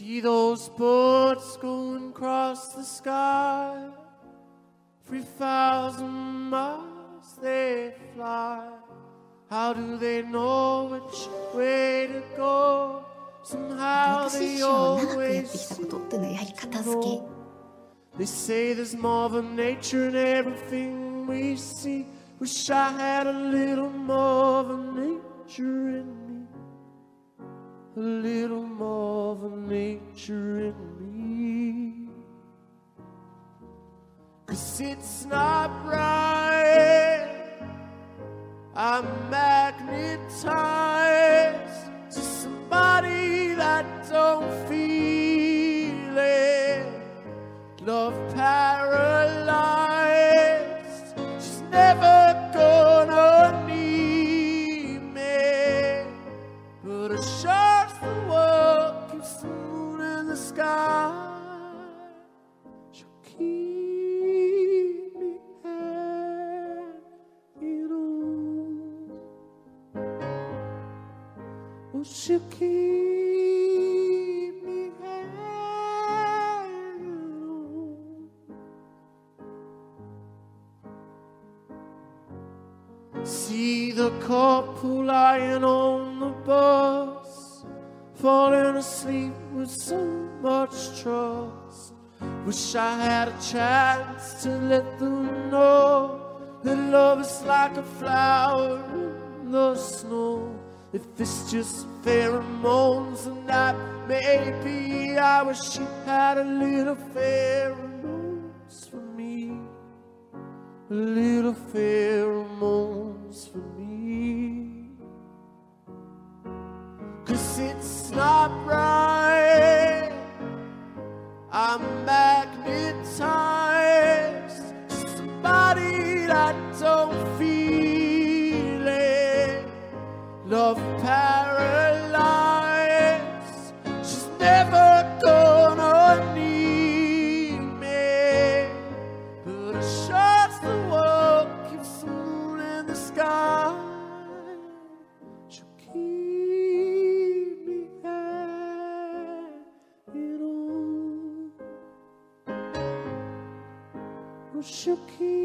See those boats going across the sky, 3,000 miles they fly. How do they know which way to go? Somehow they always seem They say there's more than nature in everything we see. Wish I had a little more than nature in me. A little more than nature in me. Cause it's not right. I'm magnetized to somebody that don't feel it. Love paralyzed. She's never gonna shark's the one keeps the moon in the sky. She'll keep me hanging on. Oh, she'll keep me hanging on. See the couple lying on the bus, falling asleep with so much trust. Wish I had a chance to let them know that love is like a flower in the snow. If it's just pheromones, then that maybe I wish she had a little pheromones for me a little pheromones for me. Cause it's not right. I'm magnetized somebody that don't feel it. Love paralyzed. you keep.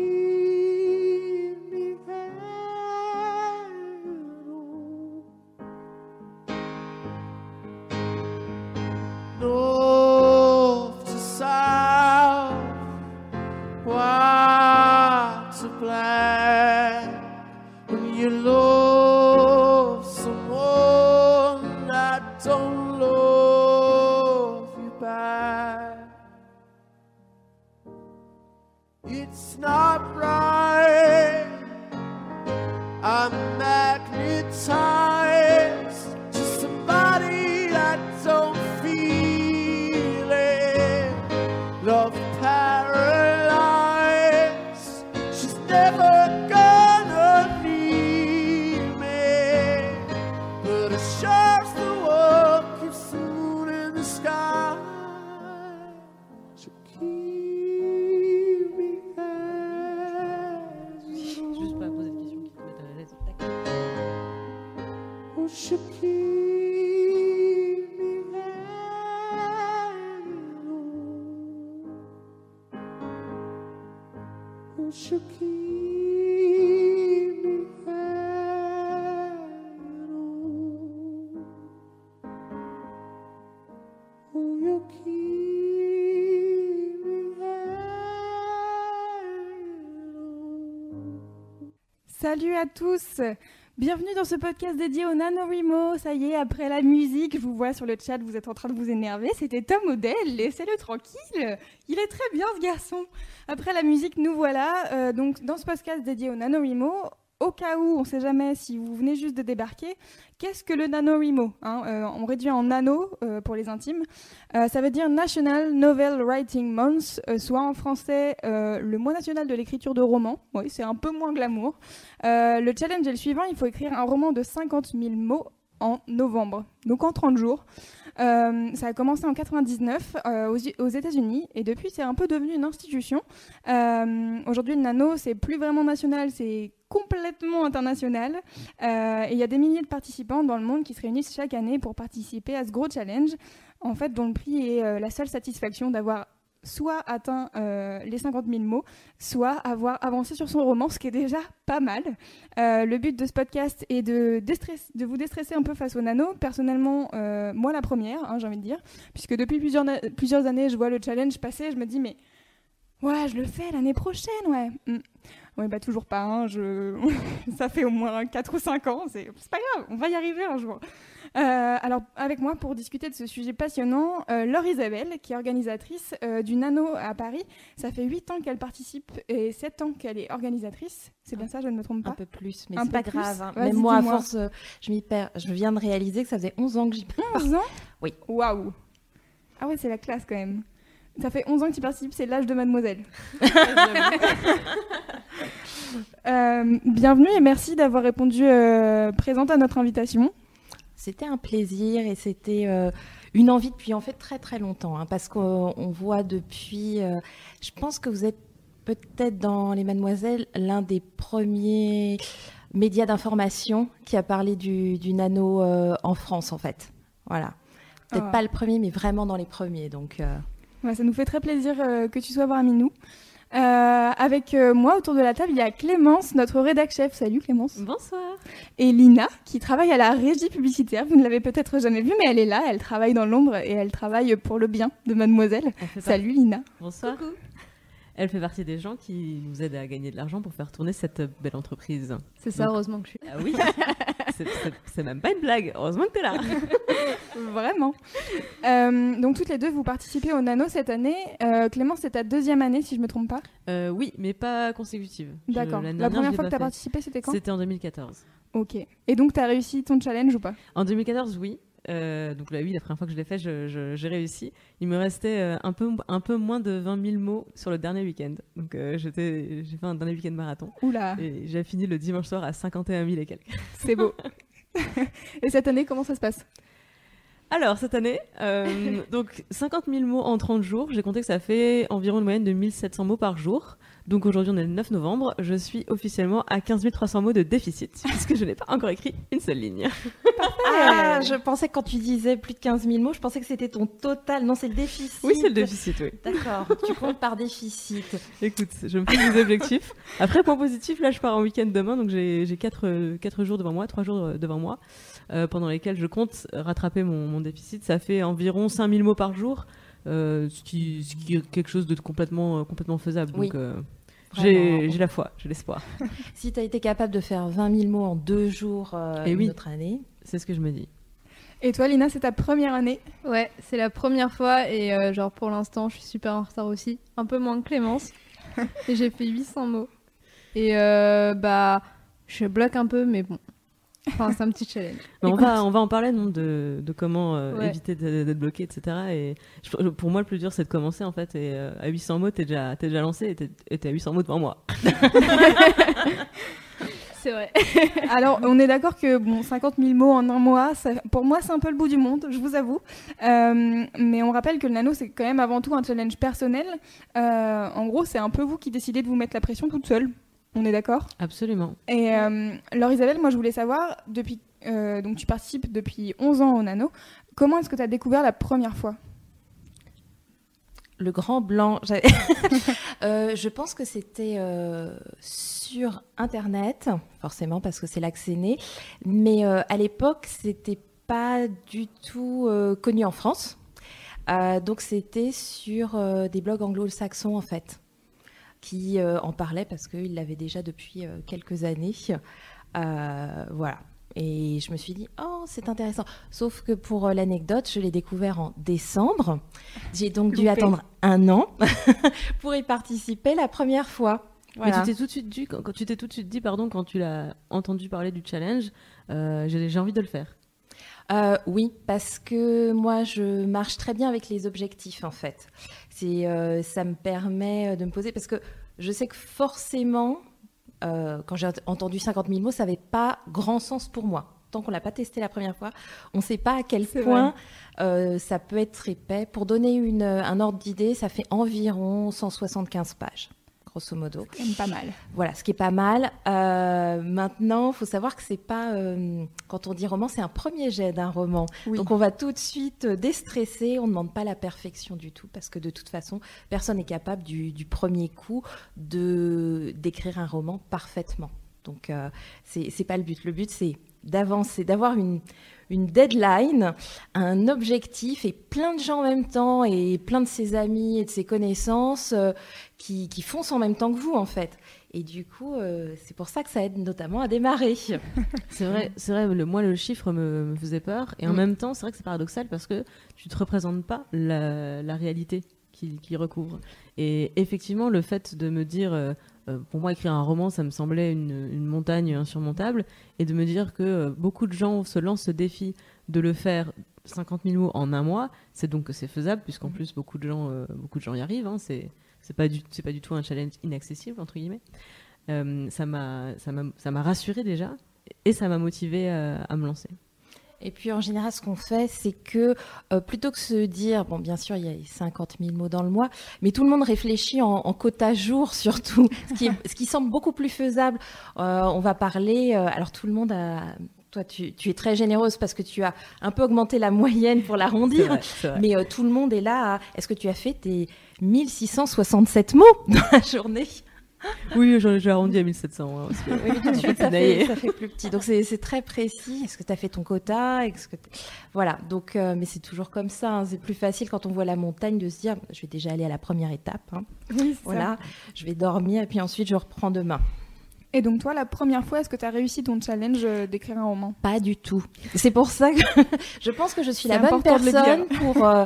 Salut à tous Bienvenue dans ce podcast dédié au NaNoWriMo. Ça y est, après la musique, je vous vois sur le chat, vous êtes en train de vous énerver. C'était Tom Odell, laissez-le tranquille. Il est très bien ce garçon. Après la musique, nous voilà. Euh, donc dans ce podcast dédié au NaNoWriMo, au cas où, on ne sait jamais si vous venez juste de débarquer, qu'est-ce que le NaNoWriMo hein Euh, On réduit en nano euh, pour les intimes. Euh, ça veut dire National Novel Writing Month, soit en français le mois national de l'écriture de romans. Oui, c'est un peu moins glamour. Le challenge est le suivant, il faut écrire un roman de 50 000 mots en novembre, donc en 30 jours. Euh, ça a commencé en 99 euh, aux, États-Unis et depuis c'est un peu devenu une institution. Euh, Aujourd'hui le nano c'est plus vraiment national, c'est complètement international et il y a des milliers de participants dans le monde qui se réunissent chaque année pour participer à ce gros challenge. En fait dont le prix est la seule satisfaction d'avoir soit atteint euh, les 50 000 mots, soit avoir avancé sur son roman, ce qui est déjà pas mal. Euh, le but de ce podcast est de, vous déstresser un peu face au nano. Personnellement, euh, moi la première, hein, j'ai envie de dire, puisque depuis plusieurs, années, je vois le challenge passer, je me dis, mais ouais, je le fais l'année prochaine, ouais. Mm. Ouais, bah toujours pas, hein, ça fait au moins 4 ou 5 ans, c'est pas grave, on va y arriver un jour. Euh, alors, avec moi, pour discuter de ce sujet passionnant, euh, Laure Isabelle, qui est organisatrice euh, du Nano à Paris. Ça fait 8 ans qu'elle participe et 7 ans qu'elle est organisatrice. C'est bien ça, je ne me trompe Un pas peu plus, mais Un c'est pas plus. grave. hein. Même moi, à force, je m'y perds. Je viens de réaliser que ça faisait 11 ans que j'y 11 ans Oui. Waouh Ah ouais, c'est la classe quand même. Ça fait 11 ans que tu participes, c'est l'âge de mademoiselle. Euh, bienvenue et merci d'avoir répondu euh, présente à notre invitation. C'était un plaisir et c'était euh, une envie depuis en fait très très longtemps. hein, parce qu'on on voit depuis. euh, je pense que vous êtes peut-être dans Les Mademoiselles l'un des premiers médias d'information qui a parlé du, du nano euh, en France en fait. Voilà. Peut-être Ah. pas le premier, mais vraiment dans les premiers. Donc. Ouais, ça nous fait très plaisir que tu sois parmi nous. Euh, avec euh, moi autour de la table, il y a Clémence, notre rédac chef. Salut Clémence. Bonsoir. Et Lina, qui travaille à la régie publicitaire. Vous ne l'avez peut-être jamais vue, mais elle est là. Elle travaille dans l'ombre et elle travaille pour le bien de Mademoiselle. Salut Lina. Bonsoir. Elle fait partie des gens qui nous aident à gagner de l'argent pour faire tourner cette belle entreprise. C'est ça, Donc- heureusement que je suis. Ah oui C'est- même pas une blague. Heureusement que t'es là. Vraiment. Euh, donc toutes les deux, vous participez au Nano cette année. Euh, Clémence, c'est ta deuxième année, si je me trompe pas. Euh, oui, mais pas consécutive. D'accord. La première fois que tu as fait. participé, c'était quand? C'était en 2014. Ok. Et donc, tu as réussi ton challenge ou pas? En 2014, oui. Euh, donc là, oui, la première fois que je l'ai fait, j'ai réussi. Il me restait euh, un, peu, un peu moins de 20 000 mots sur le dernier week-end. Donc euh, j'ai fait un dernier week-end marathon. Oula, Et j'ai fini le dimanche soir à 51 000 et quelques. c'est beau. Et cette année, comment ça se passe? Alors, cette année, euh, donc 50 000 mots en 30 jours. J'ai compté que ça fait environ une moyenne de 1700 mots par jour. Donc aujourd'hui, on est le 9 novembre. Je suis officiellement à 15 300 mots de déficit, puisque je n'ai pas encore écrit une seule ligne. Ah, je pensais que quand tu disais plus de 15 000 mots, je pensais que c'était ton total. Non, c'est le déficit. Oui, c'est le déficit, oui. D'accord, tu comptes par déficit. Écoute, je me fais des objectifs. Après, point positif, là, je pars en week-end demain, donc j'ai 4, jours devant moi, 3 jours euh, devant moi, euh, pendant lesquels je compte rattraper mon, mon déficit. Ça fait environ 5000 mots par jour, euh, ce, qui, ce qui est quelque chose de complètement, euh, complètement faisable. Oui. Donc, euh, j'ai j'ai la foi, j'ai l'espoir. Si tu as été capable de faire 20 000 mots en deux jours euh, Eh une oui. autre année, C'est ce que je me dis. Et toi, Lina, c'est ta première année? Ouais, c'est la première fois et euh, genre pour l'instant, je suis super en retard aussi. Un peu moins que Clémence. et j'ai fait 800 mots. Et euh, bah, je bloque un peu, mais bon. Enfin, c'est un petit challenge. Mais on, va, on va en parler non, de, de comment euh, Ouais. éviter d'être bloqué, etc. Et je- pour moi, le plus dur, c'est de commencer en fait. Et euh, à 800 mots, t'es déjà, t'es déjà lancé et t'es et t'es à 800 mots devant moi. C'est vrai. Alors, on est d'accord que bon, 50 000 mots en un mois, ça- pour moi, c'est un peu le bout du monde, je vous avoue. Euh, mais on rappelle que le nano, c'est quand même avant tout un challenge personnel. Euh, en gros, c'est un peu vous qui décidez de vous mettre la pression toute seule. On est d'accord? Absolument. Et euh, Laure Isabelle, moi, je voulais savoir, depuis, euh, donc tu participes depuis 11 ans au nano, comment est-ce que tu as découvert la première fois? Le grand blanc, Euh, je pense que c'était euh, sur Internet, forcément parce que c'est là que c'est né. Mais euh, à l'époque, c'était pas du tout euh, connu en France. Euh, donc c'était sur euh, des blogs anglo-saxons en fait, qui euh, en parlaient parce qu'ils l'avaient déjà depuis euh, quelques années. Euh, voilà. Et je me suis dit, oh, c'est intéressant. Sauf que pour l'anecdote, je l'ai découvert en décembre. J'ai donc dû attendre un an pour y participer la première fois. Voilà. Mais tu t'es tout de suite dit, quand, quand tu t'es tout de suite dit, pardon, quand tu l'as entendu parler du challenge, euh, j'ai j'ai envie de le faire. Euh, oui, parce que moi, je marche très bien avec les objectifs, en fait. C'est, euh, ça me permet de me poser, parce que je sais que forcément, euh, quand j'ai entendu 50 000 mots, ça n'avait pas grand sens pour moi. Tant qu'on l'a pas testé la première fois, on ne sait pas à quel point euh, ça peut être épais. Pour donner une, un ordre d'idée, ça fait environ 175 pages, grosso modo. C'est quand même pas mal. Voilà, ce qui est pas mal. Euh, maintenant, il faut savoir que c'est pas euh, quand on dit roman, c'est un premier jet d'un roman. Oui. Donc on va tout de suite euh, déstresser. On ne demande pas la perfection du tout parce que de toute façon, personne n'est capable du, du premier coup de d'écrire un roman parfaitement. Donc euh, c'est pas le but. Le but c'est d'avancer, d'avoir une une deadline, un objectif et plein de gens en même temps et plein de ses amis et de ses connaissances euh, qui, qui foncent en même temps que vous en fait. Et du coup, euh, c'est pour ça que ça aide notamment à démarrer. C'est vrai, c'est vrai. Le, moi, le chiffre me, me faisait peur, et en Mm. même temps, c'est vrai que c'est paradoxal parce que tu te représentes pas la, la réalité qui, qui recouvre. Et effectivement, le fait de me dire, euh, euh, pour moi, écrire un roman, ça me semblait une, une montagne insurmontable, et de me dire que euh, beaucoup de gens se lancent ce défi de le faire 50 000 mots en un mois, c'est donc que c'est faisable, puisqu'en plus beaucoup de gens, euh, beaucoup de gens y arrivent. Hein, c'est pas du c'est pas du tout un challenge inaccessible entre guillemets. Euh, ça m'a ça rassuré déjà et ça m'a motivé à, à me lancer. Et puis en général, ce qu'on fait, c'est que euh, plutôt que se dire, bon, bien sûr, il y a 50 000 mots dans le mois, mais tout le monde réfléchit en, en quota jour surtout, ce qui, est- ce qui semble beaucoup plus faisable. Euh, on va parler, euh, alors tout le monde a. Toi, tu, tu es très généreuse parce que tu as un peu augmenté la moyenne pour l'arrondir. Mais euh, tout le monde est là. à- Est-ce que tu as fait tes 1667 mots dans la journée? Oui, j'ai arrondi à 1700. hein, parce que- Oui, tout de suite, ça fait, ça fait plus petit. Donc c'est c'est très précis. Est-ce que tu as fait ton quota? Est-ce que Voilà, donc, euh, mais c'est toujours comme ça. hein. C'est plus facile quand on voit la montagne de se dire je vais déjà aller à la première étape. hein. Oui, c'est ça. Voilà, je vais dormir et puis ensuite je reprends demain. Et donc toi, la première fois, est-ce que tu as réussi ton challenge euh, d'écrire un roman? Pas du tout. C'est pour ça que je pense que je suis la bonne personne pour euh,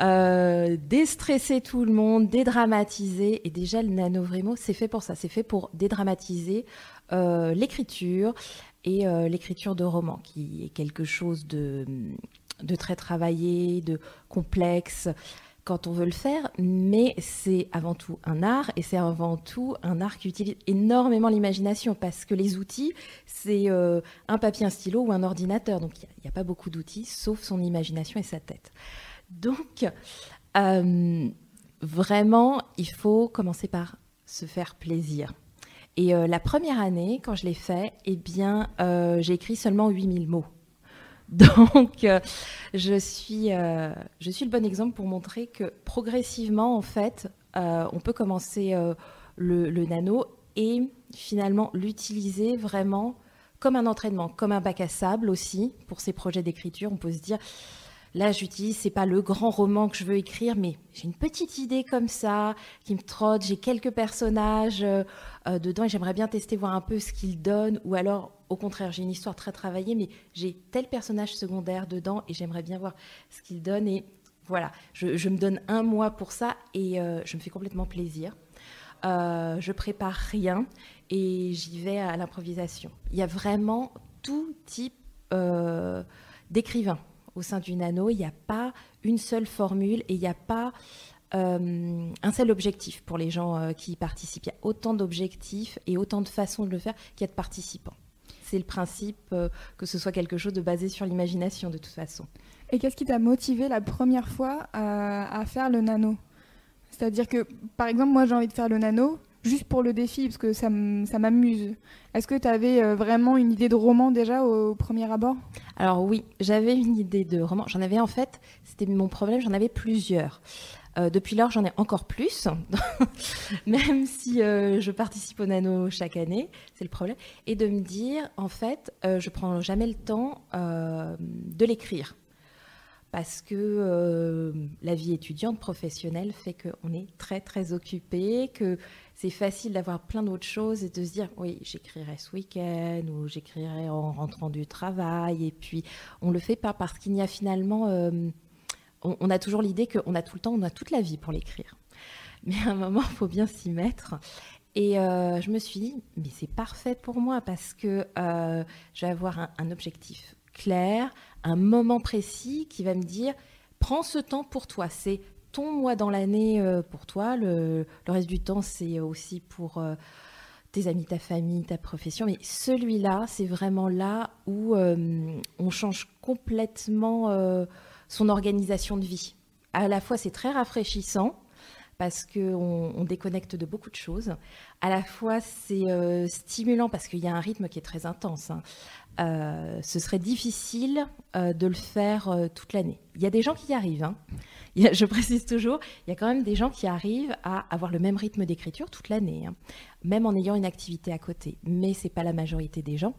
euh, déstresser tout le monde, dédramatiser. Et déjà, le NaNoWriMo, c'est fait pour ça. C'est fait pour dédramatiser euh, l'écriture et euh, l'écriture de romans, qui est quelque chose de, de très travaillé, de complexe quand on veut le faire, mais c'est avant tout un art et c'est avant tout un art qui utilise énormément l'imagination parce que les outils, c'est euh, un papier, un stylo ou un ordinateur. Donc il n'y a, pas beaucoup d'outils sauf son imagination et sa tête. Donc euh, vraiment, il faut commencer par se faire plaisir. Et euh, la première année, quand je l'ai fait, eh bien, euh, j'ai écrit seulement 8000 mots. Donc, je, suis, je suis le bon exemple pour montrer que progressivement, en fait, on peut commencer le, le nano et finalement l'utiliser vraiment comme un entraînement, comme un bac à sable aussi pour ces projets d'écriture. On peut se dire, là, j'utilise, c'est pas le grand roman que je veux écrire, mais j'ai une petite idée comme ça qui me trotte. J'ai quelques personnages euh, euh, dedans et j'aimerais bien tester, voir un peu ce qu'ils donnent. Ou alors, au contraire, j'ai une histoire très travaillée, mais j'ai tel personnage secondaire dedans et j'aimerais bien voir ce qu'il donne. Et voilà, je, me donne un mois pour ça et euh, je me fais complètement plaisir. Je prépare rien et j'y vais à l'improvisation. Il y a vraiment tout type d'écrivain au sein du nano. Il n'y a pas une seule formule et il n'y a pas euh, un seul objectif pour les gens euh, qui y participent. Il y a autant d'objectifs et autant de façons de le faire qu'il y a de participants. C'est le principe euh, que ce soit quelque chose de basé sur l'imagination de toute façon. Et qu'est-ce qui t'a motivé la première fois à, à faire le nano? C'est-à-dire que, par exemple, moi j'ai envie de faire le nano juste pour le défi, parce que ça m'amuse. Est-ce que tu avais euh, vraiment une idée de roman déjà au, premier abord? Alors oui, j'avais une idée de roman. J'en avais en fait, c'était mon problème, j'en avais plusieurs. Euh, depuis lors, j'en ai encore plus, même si euh, je participe au Nano chaque année, c'est le problème. Et de me dire, en fait, euh, je prends jamais le temps de l'écrire. Parce que euh, la vie étudiante professionnelle fait qu'on est très très occupé, que c'est facile d'avoir plein d'autres choses et de se dire oui j'écrirai ce week-end ou j'écrirai en rentrant du travail et puis on le fait pas parce qu'il n'y a finalement euh, on, a toujours l'idée qu'on a tout le temps, on a toute la vie pour l'écrire. Mais à un moment, il faut bien s'y mettre. Et euh, je me suis dit, mais c'est parfait pour moi parce que je vais avoir un objectif clair, un moment précis qui va me dire, prends ce temps pour toi. C'est ton mois dans l'année euh, pour toi. Le, reste du temps, c'est aussi pour euh, tes amis, ta famille, ta profession. Mais celui-là, c'est vraiment là où euh, on change complètement son organisation de vie. À la fois, c'est très rafraîchissant parce qu'on on déconnecte de beaucoup de choses. À la fois, c'est stimulant parce qu'il y a un rythme qui est très intense. hein. Euh, ce serait difficile euh, de le faire euh, toute l'année. Il y a des gens qui y arrivent. hein. Je précise toujours, il y a quand même des gens qui arrivent à avoir le même rythme d'écriture toute l'année, hein, même en ayant une activité à côté. Mais c'est pas la majorité des gens.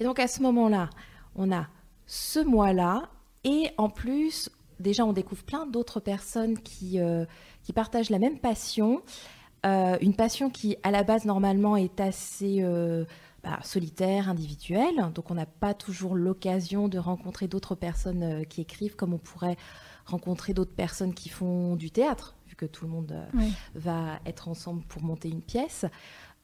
Et donc à ce moment-là, on a ce mois-là et en plus, déjà on découvre plein d'autres personnes qui, partagent la même passion. Une passion qui, à la base, normalement, est assez bah, solitaire, individuelle. Donc, on n'a pas toujours l'occasion de rencontrer d'autres personnes euh, qui écrivent, comme on pourrait rencontrer d'autres personnes qui font du théâtre, vu que tout le monde euh, Oui. va être ensemble pour monter une pièce.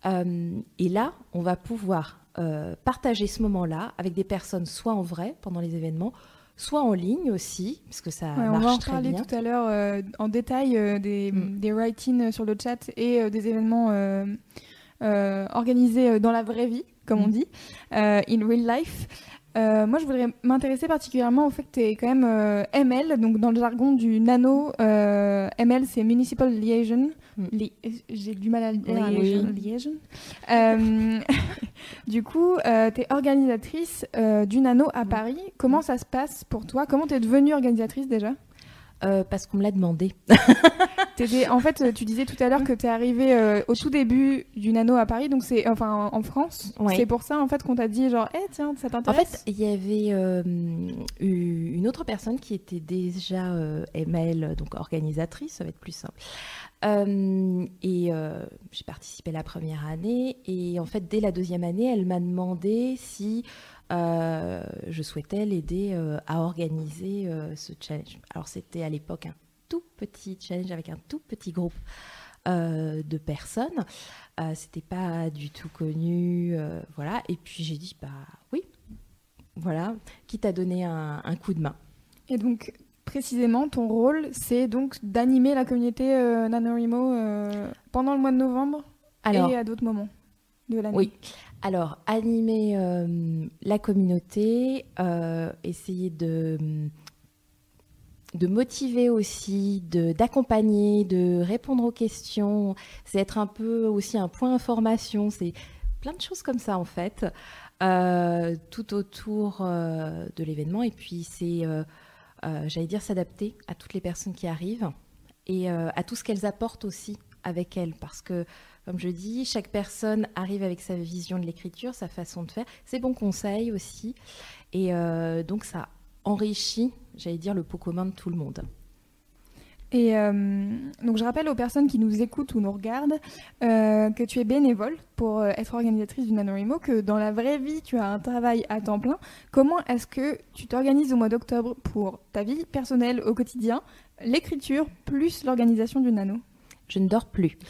Euh, et là, on va pouvoir euh, partager ce moment-là avec des personnes, soit en vrai pendant les événements, soit en ligne aussi, parce que ça Ouais, on marche va en très parler bien. tout à l'heure euh, en détail des, Mm. des write-ins sur le chat et des événements euh, organisés euh, dans la vraie vie, comme on Mm. dit, euh, in real life. Euh, moi, je voudrais m'intéresser particulièrement au fait que tu es quand même euh, ML, donc dans le jargon du nano, euh, ML c'est Municipal Liaison. Mm. Li- J'ai du mal à le dire. Liaison. Liaison. Du coup, tu es organisatrice du nano à Paris. Comment ça se passe pour toi? Comment tu es devenue organisatrice déjà? Euh, parce qu'on me l'a demandé. En fait, euh, tu disais tout à l'heure que tu es arrivé euh, au tout début du nano à Paris, donc c'est enfin en en France. Ouais. C'est pour ça en fait qu'on t'a dit genre, eh tiens, ça En t'intéresse fait, il y avait euh, une autre personne qui était déjà ML, donc organisatrice, ça va être plus simple. Et j'ai participé la première année. Et en fait, dès la deuxième année, elle m'a demandé si euh, je souhaitais l'aider euh, à organiser euh, ce challenge. Alors, c'était à l'époque un tout petit challenge avec un tout petit groupe de personnes. C'était pas du tout connu, voilà. Et puis j'ai dit bah oui, voilà, qui t'a donné un, un coup de main. Et donc précisément, ton rôle, c'est donc d'animer la communauté NaNoWriMo pendant le mois de novembre Alors et à d'autres moments de l'année. oui, alors animer euh, la communauté, euh, essayer de de motiver aussi, d'accompagner, de répondre aux questions, c'est être un peu aussi un point information, c'est plein de choses comme ça en fait, euh, tout autour de l'événement. Et puis c'est, j'allais dire, s'adapter à toutes les personnes qui arrivent et à tout ce qu'elles apportent aussi avec elles, parce que comme je dis, chaque personne arrive avec sa vision de l'écriture, sa façon de faire, ses bons conseils aussi, et euh, donc ça enrichit, j'allais dire, le pot commun de tout le monde. Et euh, donc je rappelle aux personnes qui nous écoutent ou nous regardent euh, que tu es bénévole pour être organisatrice du NaNoWriMo, que dans la vraie vie tu as un travail à temps plein. Comment est-ce que tu t'organises au mois d'octobre pour ta vie personnelle au quotidien, l'écriture plus l'organisation du Nano? Je ne dors plus.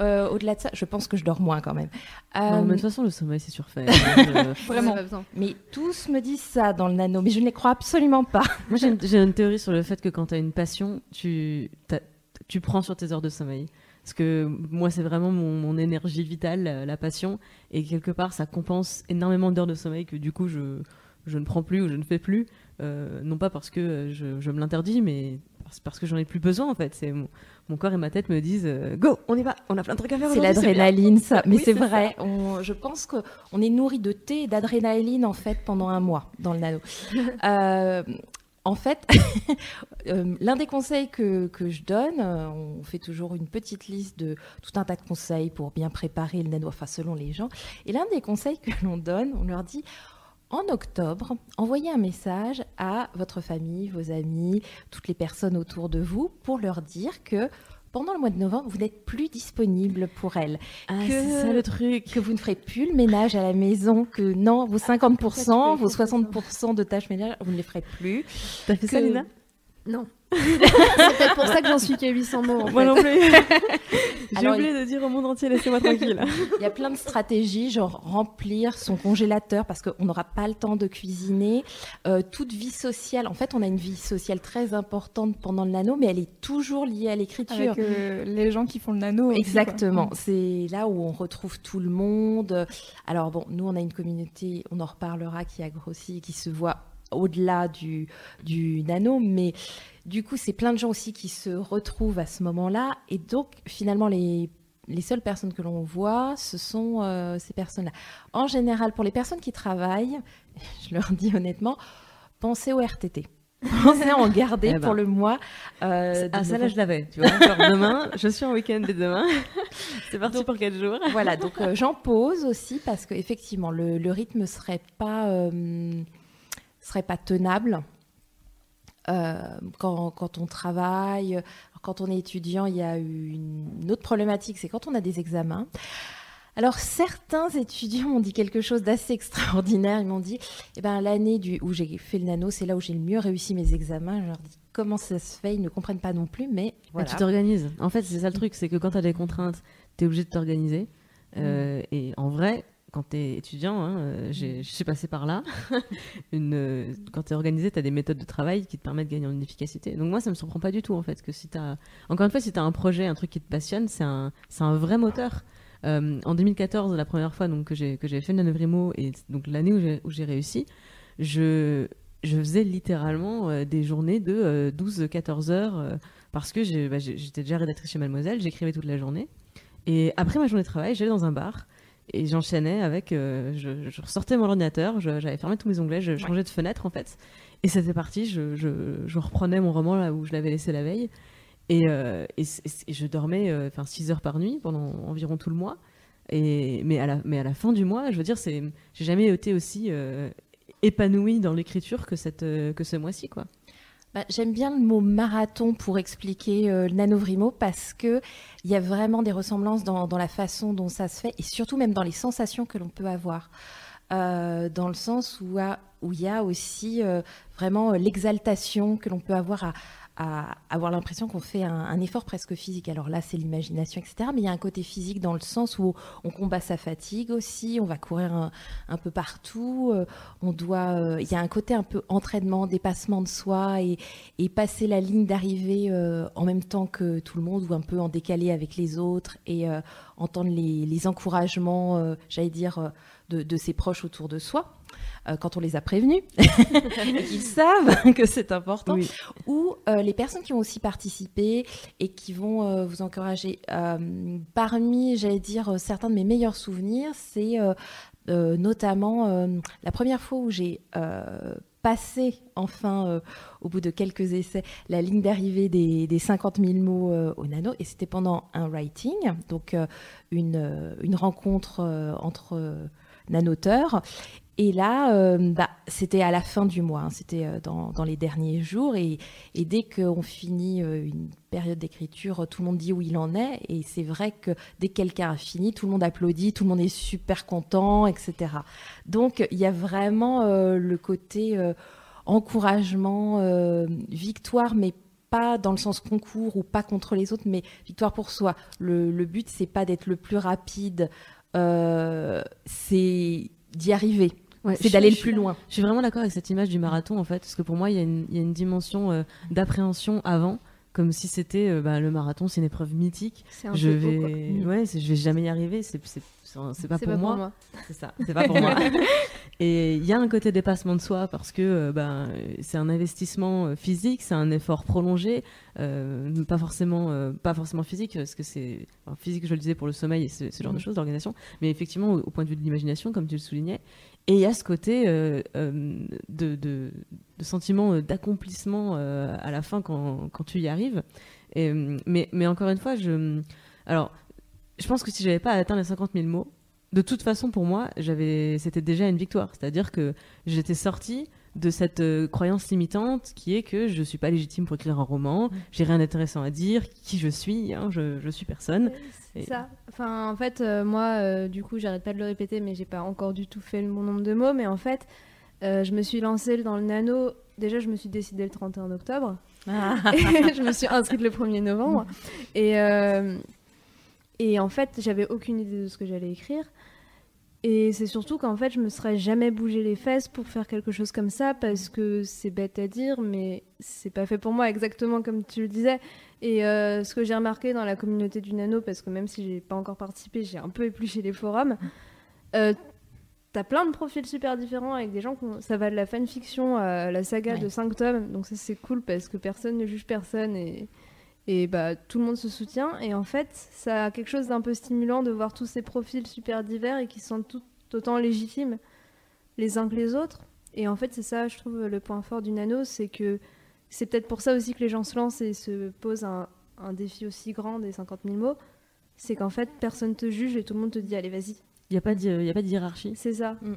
Euh, Au-delà de ça, je pense que je dors moins quand même. Non, Euh, mais de toute façon, le sommeil, c'est surfait. Je- Vraiment. Pas besoin. mais tous me disent ça dans le nano, mais je ne les crois absolument pas. Moi, j'ai une, théorie sur le fait que quand tu as une passion, tu, prends sur tes heures de sommeil. Parce que moi, c'est vraiment mon, mon énergie vitale, la, la passion. Et quelque part, ça compense énormément d'heures de sommeil que du coup, je, je ne prends plus ou je ne fais plus. Euh, non pas parce que euh, je, je me l'interdis, mais parce, parce que j'en ai plus besoin en fait. C'est mon, mon corps et ma tête me disent euh, Go, on y va, on a plein de trucs à faire C'est l'adrénaline, ça. Mais Oui, c'est c'est vrai. On- je pense qu'on est nourri de thé et d'adrénaline en fait pendant un mois dans le nano. Euh, en fait, euh, l'un des conseils que, que je donne, on fait toujours une petite liste de tout un tas de conseils pour bien préparer le nano, enfin selon les gens. Et l'un des conseils que l'on donne, on leur dit en octobre, envoyez un message à votre famille, vos amis, toutes les personnes autour de vous pour leur dire que pendant le mois de novembre, vous n'êtes plus disponible pour elles. Ah, que, c'est ça le truc. que vous ne ferez plus le ménage à la maison, que non, vos 50%, vos 60% de tâches ménagères, vous ne les ferez plus. T'as fait ça, Lina? Non. C'est peut-être pour ça que j'en suis qu'à 800 mots. En Moi non plus. J'ai oublié de dire au monde entier, laissez-moi tranquille. Il y a plein de stratégies, genre remplir son congélateur parce qu'on n'aura pas le temps de cuisiner. Euh, toute vie sociale, en fait, on a une vie sociale très importante pendant le nano, mais elle est toujours liée à l'écriture. Avec euh, les gens qui font le nano. Exactement, c'est là où on retrouve tout le monde. Alors bon, nous on a une communauté, on en reparlera, qui a grossi, qui se voit au-delà du, du nano, mais du coup c'est plein de gens aussi qui se retrouvent à ce moment-là, et donc finalement les les seules personnes que l'on voit, ce sont euh, ces personnes-là. En général, pour les personnes qui travaillent, je leur dis honnêtement, pensez au RTT. Pensez à en garder Eh ben. pour le mois. euh, Ah, ça là, je l'avais, tu vois. Genre demain, je suis en week-end dès demain. C'est parti pour 4 jours. voilà, donc euh, j'en pose aussi parce que effectivement le, le rythme serait pas euh, serait pas tenable quand, quand on travaille. Quand on est étudiant, il y a une, autre problématique, c'est quand on a des examens. Alors certains étudiants m'ont dit quelque chose d'assez extraordinaire. Ils m'ont dit, eh ben l'année du où j'ai fait le nano, c'est là où j'ai le mieux réussi mes examens. Je leur dis comment ça se fait, ils ne comprennent pas non plus, mais voilà. Tu t'organises. En fait, c'est ça le truc, c'est que quand tu as des contraintes, tu es obligé de t'organiser. Euh, Et en vrai, quand tu es étudiant, hein, euh, j'ai- je suis passée par là, une, euh, quand tu es organisé, tu as des méthodes de travail qui te permettent de gagner en efficacité. Donc moi, ça me surprend pas du tout, en fait, que si tu Encore une fois, si tu as un projet, un truc qui te passionne, c'est un, c'est un vrai moteur. Euh, en 2014, la première fois donc, que j'ai fait le Nanovrimo, et donc l'année où j'ai- où j'ai réussi, je, je faisais littéralement euh, des journées de 12-14 heures parce que bah, j'étais déjà rédactrice chez Mademoiselle, j'écrivais toute la journée. Et après ma journée de travail, j'allais dans un bar et j'enchaînais avec. euh, je, je ressortais mon ordinateur, j'avais fermé tous mes onglets, je changeais de fenêtre en fait. Et c'était parti, je, je, je reprenais mon roman là où je l'avais laissé la veille. Et, euh, et, je dormais euh, enfin 6 heures par nuit pendant environ tout le mois. Et, mais, à la, mais à la fin du mois, je veux dire, c'est, j'ai jamais été aussi épanouie dans l'écriture que, cette, que ce mois-ci. quoi. Bah, J'aime bien le mot marathon pour expliquer euh, nanovrimo parce que il y a vraiment des ressemblances dans, la façon dont ça se fait et surtout même dans les sensations que l'on peut avoir. Euh, dans le sens où il y a aussi euh, vraiment l'exaltation que l'on peut avoir à, à avoir l'impression qu'on fait un, effort presque physique. Alors là, c'est l'imagination, etc. Mais il y a un côté physique dans le sens où on combat sa fatigue aussi, on va courir un, peu partout, euh, on doit, euh, il y a un côté un peu entraînement, dépassement de soi et, passer la ligne d'arrivée euh, en même temps que tout le monde ou un peu en décalé avec les autres et entendre les, encouragements, j'allais dire, de ses proches autour de soi. Euh, quand on les a prévenus et qu'ils savent que c'est important, Oui. ou euh, les personnes qui ont aussi participé et qui vont euh, vous encourager. Parmi, j'allais dire, certains de mes meilleurs souvenirs, c'est notamment la première fois où j'ai passé, enfin, euh, au bout de quelques essais, la ligne d'arrivée des, des 50 000 mots euh, au nano, et c'était pendant un writing, donc euh, une, une rencontre entre nanoteurs. Et là, euh, bah, c'était à la fin du mois, hein, c'était euh, dans, les derniers jours. Et, et dès qu'on finit euh, une période d'écriture, tout le monde dit où il en est. Et c'est vrai que dès que quelqu'un a fini, tout le monde applaudit, tout le monde est super content, etc. Donc il y a vraiment le côté encouragement, victoire, mais pas dans le sens concours ou pas contre les autres, mais victoire pour soi. Le, le but, c'est pas d'être le plus rapide, c'est d'y arriver. Ouais, c'est d'aller le plus loin. Je suis vraiment d'accord avec cette image du marathon, en fait, parce que pour moi, il y a une, il y a une dimension euh, d'appréhension avant, comme si c'était euh, bah, le marathon, c'est une épreuve mythique. C'est un Je peu beau, quoi. vais, ouais, c'est- je vais jamais y arriver. C'est, pas, pour, pas moi. pour moi. C'est ça, c'est pas pour moi. Et il y a un côté dépassement de soi parce que euh, euh, c'est un investissement physique, c'est un effort prolongé, euh, pas forcément, euh, pas forcément physique, parce que c'est enfin, physique, je le disais pour le sommeil et ce, ce genre de Mhm. choses, l'organisation, mais effectivement au, au point de vue de l'imagination, comme tu le soulignais. Et il y a ce côté euh, euh, de, sentiment euh, d'accomplissement à la fin quand, tu y arrives. Mais, encore une fois, je, alors, je pense que si j'avais pas atteint les 50 000 mots, de toute façon, pour moi, c'était déjà une victoire. C'est-à-dire que j'étais sortie de cette euh, croyance limitante qui est que je suis pas légitime pour écrire un roman, j'ai rien d'intéressant à dire, qui je suis, hein, je, je suis personne. C'est Et- ça. Enfin, en fait, euh, moi, euh, du coup, j'arrête pas de le répéter, mais j'ai pas encore du tout fait le bon nombre de mots. Mais en fait, je me suis lancée dans le nano. Déjà, je me suis décidée le 31 octobre. Et je me suis inscrite le 1er novembre. Et, et en fait, j'avais aucune idée de ce que j'allais écrire. Et c'est surtout qu'en fait, je me serais jamais bougé les fesses pour faire quelque chose comme ça parce que c'est bête à dire, mais c'est pas fait pour moi exactement comme tu le disais. Et euh, ce que j'ai remarqué dans la communauté du nano, parce que même si j'ai pas encore participé, j'ai un peu épluché les forums, euh, t'as plein de profils super différents avec des gens qui ont- ça va de la fanfiction à la saga Ouais. de 5 tomes, donc ça c'est cool parce que personne ne juge personne et, et bah tout le monde se soutient. Et en fait, ça a quelque chose d'un peu stimulant de voir tous ces profils super divers et qui sont tout autant légitimes les uns que les autres. Et en fait, c'est ça, je trouve, le point fort du nano, c'est que c'est peut-être pour ça aussi que les gens se lancent et se posent un, un défi aussi grand des 50 000 mots. C'est qu'en fait, personne te juge et tout le monde te dit allez, vas-y. Il n'y a pas de, y a pas de hiérarchie. C'est ça. Mm.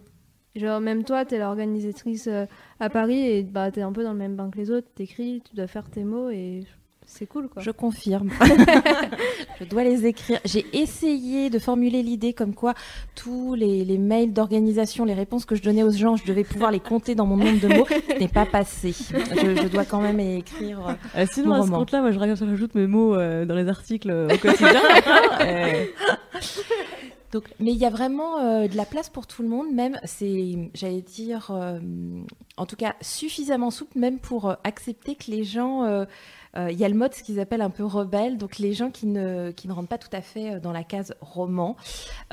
Genre, même toi, t'es l'organisatrice euh, à Paris et bah, t'es un peu dans le même bain que les autres. T'écris, tu dois faire tes mots et c'est cool quoi. Je confirme. je dois les écrire. J'ai essayé de formuler l'idée comme quoi tous les, les mails d'organisation, les réponses que je donnais aux gens, je devais pouvoir les compter dans mon nombre de mots. Ce n'est pas passé. Je, je dois quand même écrire. euh, Euh, sinon, Mon à ce compte-là, moi, je rajoute- mes mots euh, dans les articles euh, au quotidien. Donc, mais il y a vraiment euh, de la place pour tout le monde, même, c'est, j'allais dire, euh, en tout cas, suffisamment souple, même pour euh, accepter que les gens, il y a le mode, ce qu'ils appellent un peu rebelle, donc les gens qui ne, rentrent pas tout à fait euh, dans la case roman,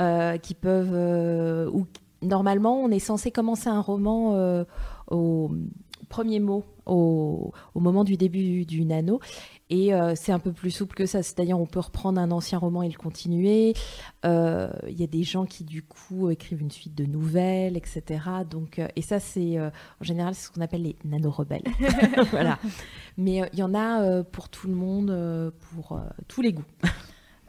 euh, qui peuvent, euh, ou normalement, on est censé commencer un roman euh, au premier mot, au moment du début du nano. Et euh, c'est un peu plus souple que ça, c'est-à-dire on peut reprendre un ancien roman et le continuer. Euh, Il y a des gens qui du coup écrivent une suite de nouvelles, etc. Donc, euh, et ça c'est euh, en général c'est ce qu'on appelle les nano-rebelles. voilà. Mais euh, il y en a euh, pour tout le monde, euh, pour euh, tous les goûts.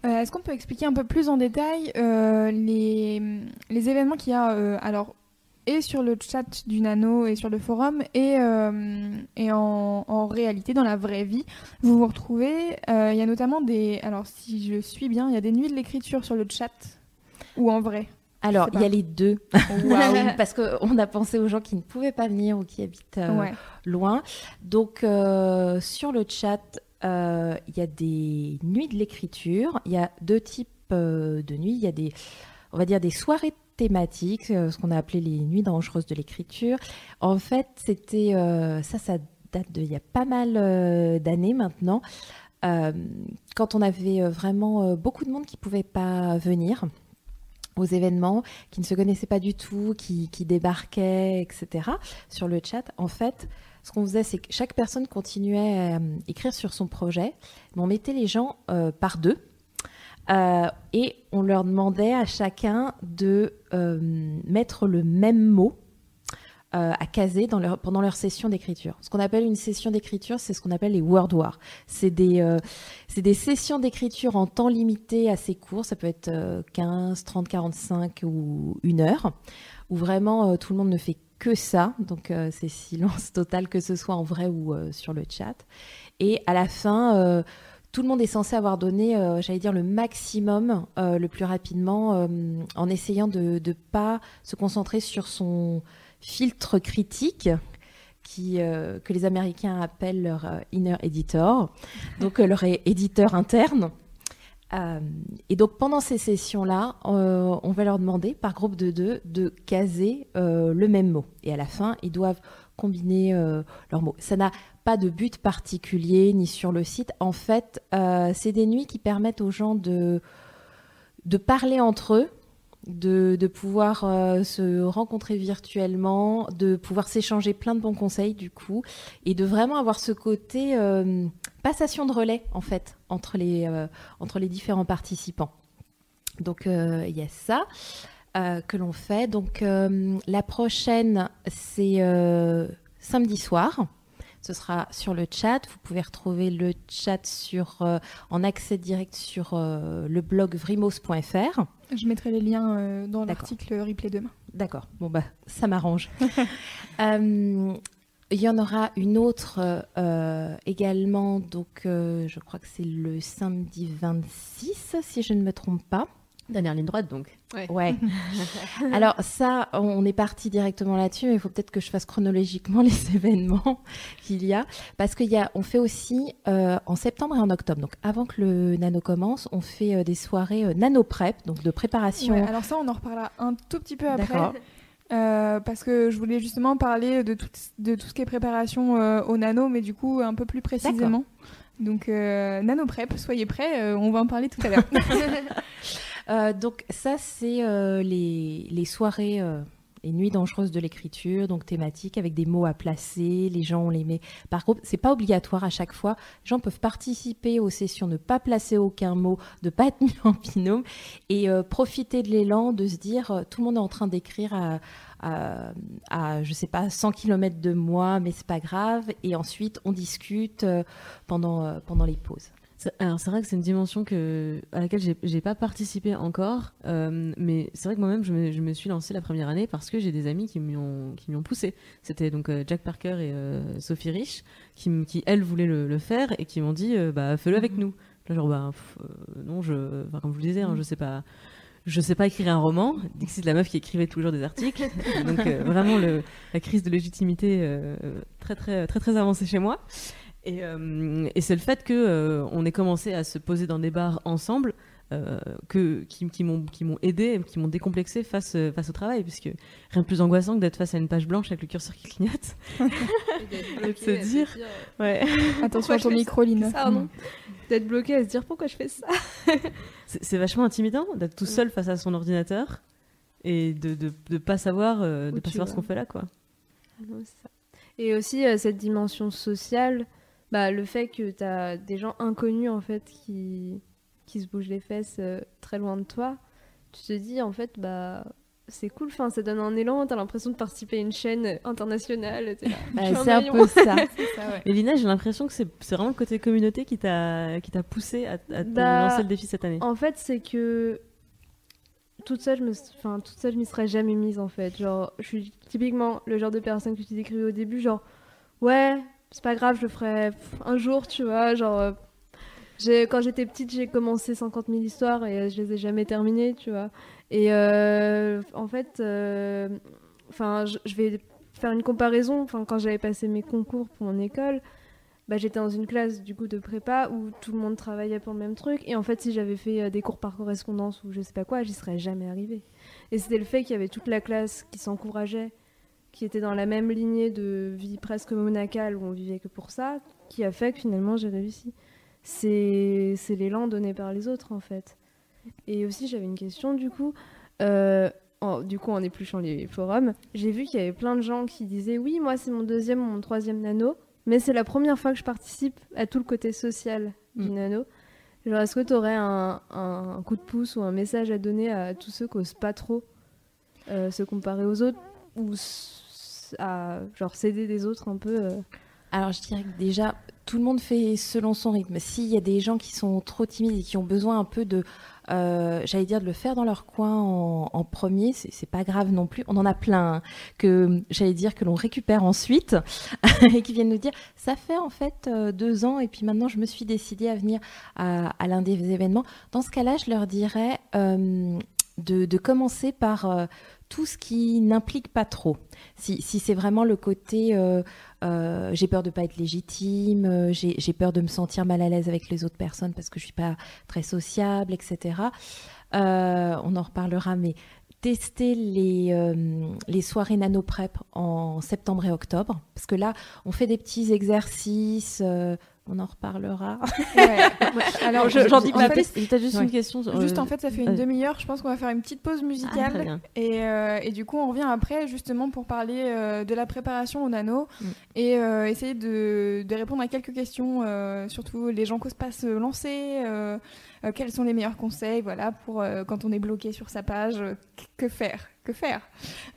Euh, Est-ce qu'on peut expliquer un peu plus en détail euh, les, les événements qu'il y a euh, alors et sur le chat du Nano et sur le forum et, euh, et en, en réalité dans la vraie vie vous vous retrouvez euh, il y a notamment des alors si je suis bien il y a des nuits de l'écriture sur le chat ou en vrai? Alors, il y a les deux. Waouh. Parce qu'on a pensé aux gens qui ne pouvaient pas venir ou qui habitent euh, ouais loin. Donc, sur le chat, il y a des nuits de l'écriture. Il y a deux types de nuits. Il y a des, on va dire, des soirées thématiques, euh, ce qu'on a appelé les nuits dangereuses de l'écriture. En fait, c'était euh, ça, ça date de il y a pas mal euh, d'années maintenant. Quand on avait vraiment beaucoup de monde qui pouvait pas venir aux événements, qui ne se connaissaient pas du tout, qui, débarquaient, etc. Sur le chat, en fait, ce qu'on faisait, c'est que chaque personne continuait à écrire sur son projet, mais on mettait les gens par deux. Euh, et on leur demandait à chacun de euh, mettre le même mot euh, à caser pendant leur session d'écriture. Ce qu'on appelle une session d'écriture, c'est ce qu'on appelle les word wars. C'est des, sessions d'écriture en temps limité assez court, ça peut être euh, 15, 30, 45 ou une heure, où vraiment tout le monde ne fait que ça, donc c'est silence total, que ce soit en vrai ou sur le chat. Et à la fin, tout le monde est censé avoir donné, euh, j'allais dire, le maximum euh, le plus rapidement, euh, en essayant de ne pas se concentrer sur son filtre critique. Qui, que les Américains appellent leur inner editor, donc leur éditeur interne. Et donc pendant ces sessions-là, on va leur demander par groupe de deux de caser le même mot. Et à la fin, ils doivent combiner euh, leurs mots. Ça n'a pas de but particulier ni sur le site. En fait, euh, c'est des nuits qui permettent aux gens de, de parler entre eux, de, de pouvoir euh, se rencontrer virtuellement, de pouvoir s'échanger plein de bons conseils du coup, et de vraiment avoir ce côté passation de relais en fait entre les, entre les différents participants. Donc il y a ça euh, que l'on fait. Donc euh, la prochaine c'est euh, samedi soir. Ce sera sur le chat. Vous pouvez retrouver le chat sur, en accès direct sur le blog vrimos.fr. Je mettrai les liens dans l'article replay demain. D'accord, bon bah ça m'arrange. Il y en aura une autre euh, également, donc euh, je crois que c'est le samedi 26, si je ne me trompe pas. Dernière ligne droite donc. Ouais. Alors ça, on est parti directement là-dessus, mais il faut peut-être que je fasse chronologiquement les événements qu'il y a, parce qu'il y a, on fait aussi euh, en septembre et en octobre, donc avant que le nano commence, on fait euh, des soirées euh, nano prep, donc de préparation. Ouais, alors ça, on en reparlera un tout petit peu après. Euh, parce que je voulais justement parler de tout, de tout ce qui est préparation euh, au nano, mais du coup un peu plus précisément. Donc euh, nano prep, soyez prêts, euh, on va en parler tout à l'heure. Euh, donc ça, c'est euh, les, soirées, euh, les nuits dangereuses de l'écriture, donc thématiques avec des mots à placer. Les gens, on les met par groupe. C'est pas obligatoire à chaque fois. Les gens peuvent participer aux sessions, ne pas placer aucun mot, de pas être mis en binôme et euh, profiter de l'élan, de se dire euh, tout le monde est en train d'écrire à, à, à, je sais pas 100 km de moi, mais c'est pas grave. Et ensuite, on discute euh, pendant euh, pendant les pauses. C'est- Alors c'est vrai que c'est une dimension que, à laquelle j'ai- pas participé encore, euh, mais c'est vrai que moi-même je me, je me suis lancée la première année parce que j'ai des amis qui m'y ont, qui m'y ont poussé. C'était donc euh, Jack Parker et euh, Sophie Rich qui, qui elles voulaient le, le faire et qui m'ont dit bah fais-le avec nous. Là genre bah pff, non je, enfin, comme je vous le disais, hein, je sais pas. Je sais pas écrire un roman. Dixie, la meuf qui écrivait tous les jours des articles. Donc vraiment le, la crise de légitimité très très très très avancée chez moi. Et, euh, et c'est le fait que euh, on ait commencé à se poser dans des bars ensemble euh, que, qui, qui m'ont qui m'ont aidé, qui m'ont décomplexé face, face au travail, puisque rien de plus angoissant que d'être face à une page blanche avec le curseur qui clignote. Et de se dire- Ouais. Attention à ton micro, Lina. Non D'être bloqué à se dire pourquoi je fais ça? C'est vachement intimidant d'être tout seul face à son ordinateur et de de, de pas savoir de pas savoir ce qu'on fait là quoi. Ah non, c'est ça. Et aussi euh, cette dimension sociale, bah, le fait que tu as des gens inconnus en fait qui, qui se bougent les fesses euh, très loin de toi, tu te dis en fait bah c'est cool, enfin, ça donne un élan, t'as l'impression de participer à une chaîne internationale. là, Bah, c'est un peu ça. Ça, ouais. Et Lina, j'ai l'impression que c'est vraiment le côté communauté qui t'a poussé à, à te Bah, lancer le défi cette année. En fait, c'est que toute seule, je me, enfin, toute seule, je m'y serais jamais mise en fait. Genre, je suis typiquement le genre de personne que tu décrivais au début, genre, ouais, c'est pas grave, je le ferai un jour, tu vois. Genre, euh, quand j'étais petite, j'ai commencé 50 000 histoires et euh, je les ai jamais terminées, tu vois. Et euh, en fait, enfin, je, vais faire une comparaison. Enfin, quand j'avais passé mes concours pour mon école, bah, j'étais dans une classe du coup de prépa où tout le monde travaillait pour le même truc et en fait si j'avais fait des cours par correspondance ou je sais pas quoi j'y serais jamais arrivée et c'était le fait qu'il y avait toute la classe qui s'encourageait qui était dans la même lignée de vie presque monacale où on vivait que pour ça qui a fait que finalement j'ai réussi c'est c'est l'élan donné par les autres en fait et aussi j'avais une question du coup euh, en- du coup en épluchant les forums j'ai vu qu'il y avait plein de gens qui disaient oui moi c'est mon deuxième ou mon troisième nano mais c'est la première fois que je participe à tout le côté social du Mm. nano. Genre, est-ce que tu aurais un, un coup de pouce ou un message à donner à tous ceux qui osent pas trop euh, se comparer aux autres ou à genre céder des autres un peu euh, Alors, je dirais que déjà, tout le monde fait selon son rythme. S'il y a des gens qui sont trop timides et qui ont besoin un peu de, euh, j'allais dire, de le faire dans leur coin en, en premier, c'est pas grave non plus. On en a plein hein, que, j'allais dire, que l'on récupère ensuite et qui viennent nous dire, ça fait en fait euh, deux ans et puis maintenant je me suis décidée à venir à, l'un des événements. Dans ce cas-là, je leur dirais de, commencer par euh, tout ce qui n'implique pas trop. Si, si c'est vraiment le côté euh, euh, j'ai peur de pas être légitime, j'ai peur de me sentir mal à l'aise avec les autres personnes parce que je suis pas très sociable, etc. On en reparlera, mais tester les, les soirées nano prep en septembre et octobre, parce que là, on fait des petits exercices. On en reparlera. Ouais. Alors, Je- J'en dis pas fait, plus. Juste ouais. une question. Juste euh, en fait, ça fait une euh, demi-heure. Je pense qu'on va faire une petite pause ah, musicale. Et, euh, et du coup, on revient après justement pour parler euh, de la préparation au nano Mm. et euh, essayer de, de répondre à quelques questions, euh, surtout les gens qui n'osent pas se lancer, euh, euh, quels sont les meilleurs conseils voilà, pour euh, quand on est bloqué sur sa page, euh, que faire que faire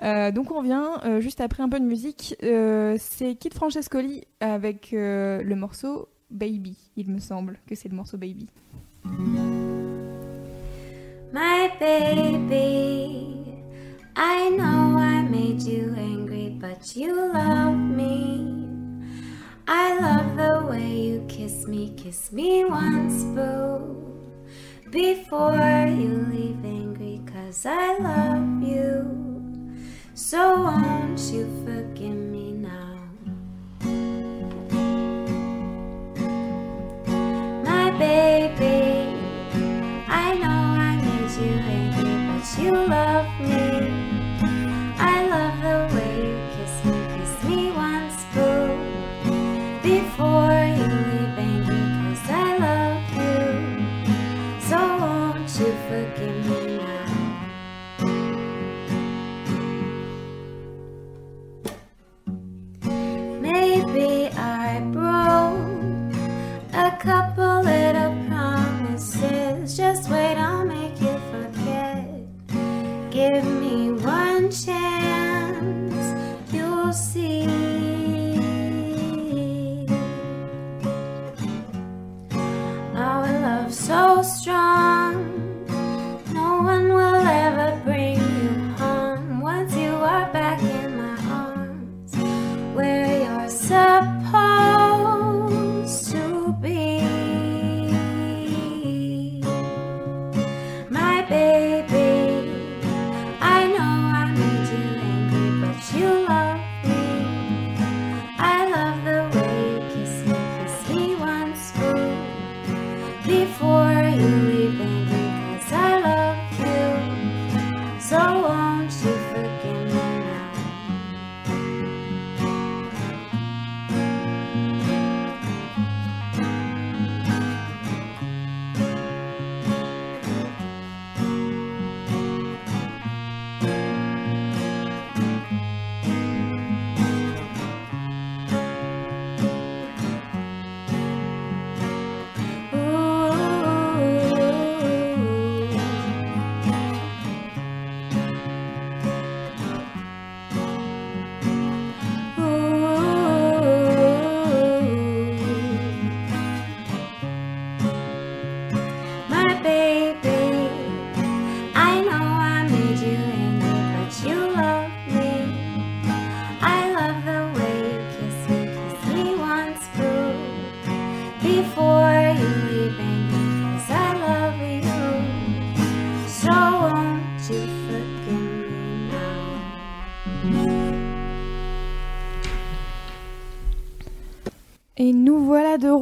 Euh, Donc on revient euh, juste après un peu de musique. Euh, C'est Kid Francescoli avec euh, le morceau Baby, il me semble que c'est le morceau Baby. My baby, I know I made you angry, but you love me. I love the way you kiss me, kiss me once, boo. Before you leave angry, cause I love you. So won't you forgive me now? Baby, I know I made you angry, but you love me. I love the way you kiss me, kiss me once, boo. Before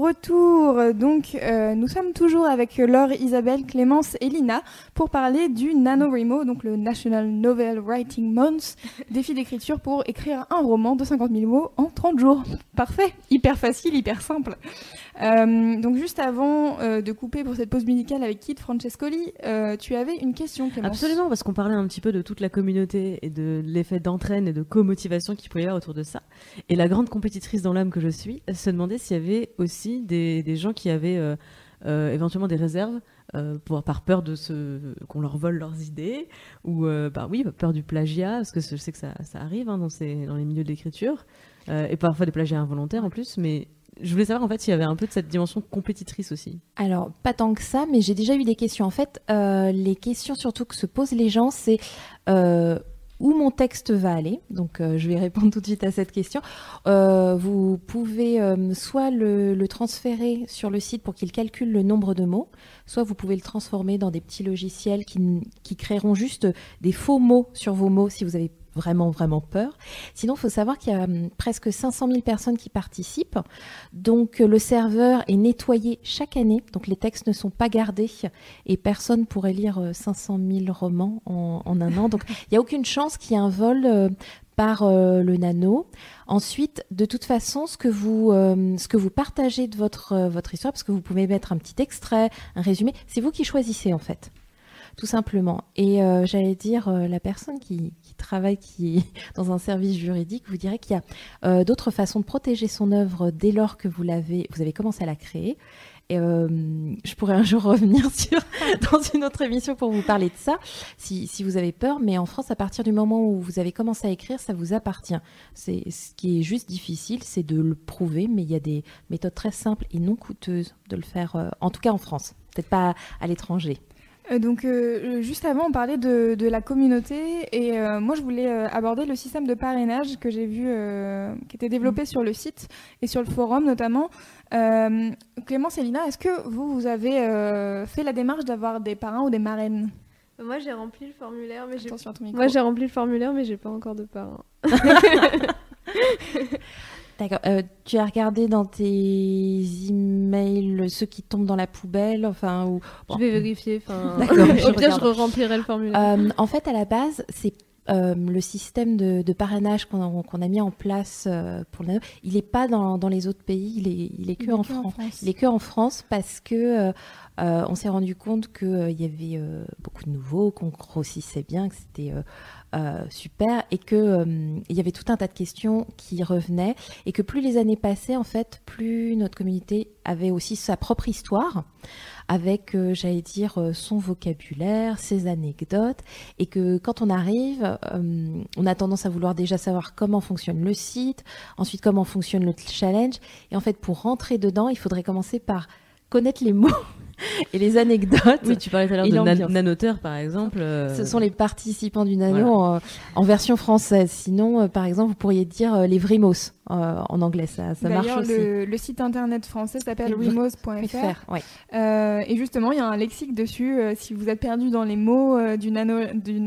retour. Donc, euh, nous sommes toujours avec Laure, Isabelle, Clémence et Lina pour parler du NaNoWriMo, donc le National Novel Writing Month, défi d'écriture pour écrire un roman de 50 000 mots en 30 jours. Parfait, hyper facile, hyper simple. Euh, donc, juste avant euh, de couper pour cette pause musicale avec Kit Francescoli, tu avais une question, Clémence. Absolument, parce qu'on parlait un petit peu de toute la communauté et de l'effet d'entraîne et de co-motivation qu'il peut y avoir autour de ça. Et la grande compétitrice dans l'âme que je suis se demandait s'il y avait aussi des, gens qui avaient euh, euh, éventuellement des réserves euh, pour, par peur de se, qu'on leur vole leurs idées ou bah oui, peur du plagiat, parce que je sais que ça, arrive hein, dans, les milieux de l'écriture et parfois des plagiats involontaires en plus, mais je voulais savoir en fait s'il y avait un peu de cette dimension compétitrice aussi. Alors, pas tant que ça, mais j'ai déjà eu des questions. En fait, les questions surtout que se posent les gens, c'est où mon texte va aller. Donc, euh, je vais répondre tout de suite à cette question. Euh, vous pouvez euh, soit le, transférer sur le site pour qu'il calcule le nombre de mots, soit vous pouvez le transformer dans des petits logiciels qui, qui créeront juste des faux mots sur vos mots si vous avez vraiment, vraiment peur. Sinon, il faut savoir qu'il y a hum, presque 500 000 personnes qui participent. Donc, euh, le serveur est nettoyé chaque année. Donc, les textes ne sont pas gardés et personne pourrait lire euh, 500 000 romans en, un an. Donc, il n'y a aucune chance qu'il y ait un vol euh, par euh, le nano. Ensuite, de toute façon, ce que vous, euh, ce que vous partagez de votre, euh, votre histoire, parce que vous pouvez mettre un petit extrait, un résumé, c'est vous qui choisissez en fait tout simplement. Et euh, j'allais dire, euh, la personne qui, travaille qui dans un service juridique vous dirait qu'il y a euh, d'autres façons de protéger son œuvre dès lors que vous l'avez, vous avez commencé à la créer. Et je pourrais un jour revenir sur dans une autre émission pour vous parler de ça, si, vous avez peur. Mais en France, à partir du moment où vous avez commencé à écrire, ça vous appartient. Ce qui est juste difficile, c'est de le prouver. Mais il y a des méthodes très simples et non coûteuses de le faire. en tout cas en France, peut-être pas à l'étranger. Euh, donc, euh, juste avant, on parlait de, de la communauté et euh, moi, je voulais euh, aborder le système de parrainage que j'ai vu, euh, qui était développé sur le site et sur le forum notamment. Euh, Clémence et Lina, est-ce que vous, vous avez euh, fait la démarche d'avoir des parrains ou des marraines? Moi, j'ai rempli le formulaire, mais j'ai. Moi, j'ai rempli le formulaire, mais j'ai pas encore de parrain. D'accord. Euh, tu as regardé dans tes emails ceux qui tombent dans la poubelle, enfin ou. Je vais vérifier. Enfin, D'accord, au je pire, je remplirai le formulaire. Euh, en fait, à la base, c'est euh, le système de, de parrainage qu'on a, mis en place euh, pour le. Il n'est pas dans, dans les autres pays, il est, il est que Il en que en France. France. Il est que en France parce que euh, euh, on s'est rendu compte qu'il il y avait euh, beaucoup de nouveaux, qu'on grossissait bien, que c'était euh, euh, super et que euh, il y avait tout un tas de questions qui revenaient et que plus les années passaient en fait, plus notre communauté avait aussi sa propre histoire avec, euh, j'allais dire, euh, son vocabulaire, ses anecdotes, et que quand on arrive, euh, on a tendance à vouloir déjà savoir comment fonctionne le site, ensuite comment fonctionne le challenge, et en fait, pour rentrer dedans, il faudrait commencer par connaître les mots et les anecdotes. Oui, tu parlais tout à l'heure de na- l'ambiance. nanoteur, par exemple. euh, Ce sont les participants du nano en, en version française. Sinon, euh, par exemple, vous pourriez dire euh, les vrimos euh, en anglais, ça, ça marche aussi. le, le site internet français s'appelle ouais. Euh, et justement, il y a un lexique dessus. euh, si vous êtes perdu dans les mots euh, du nano du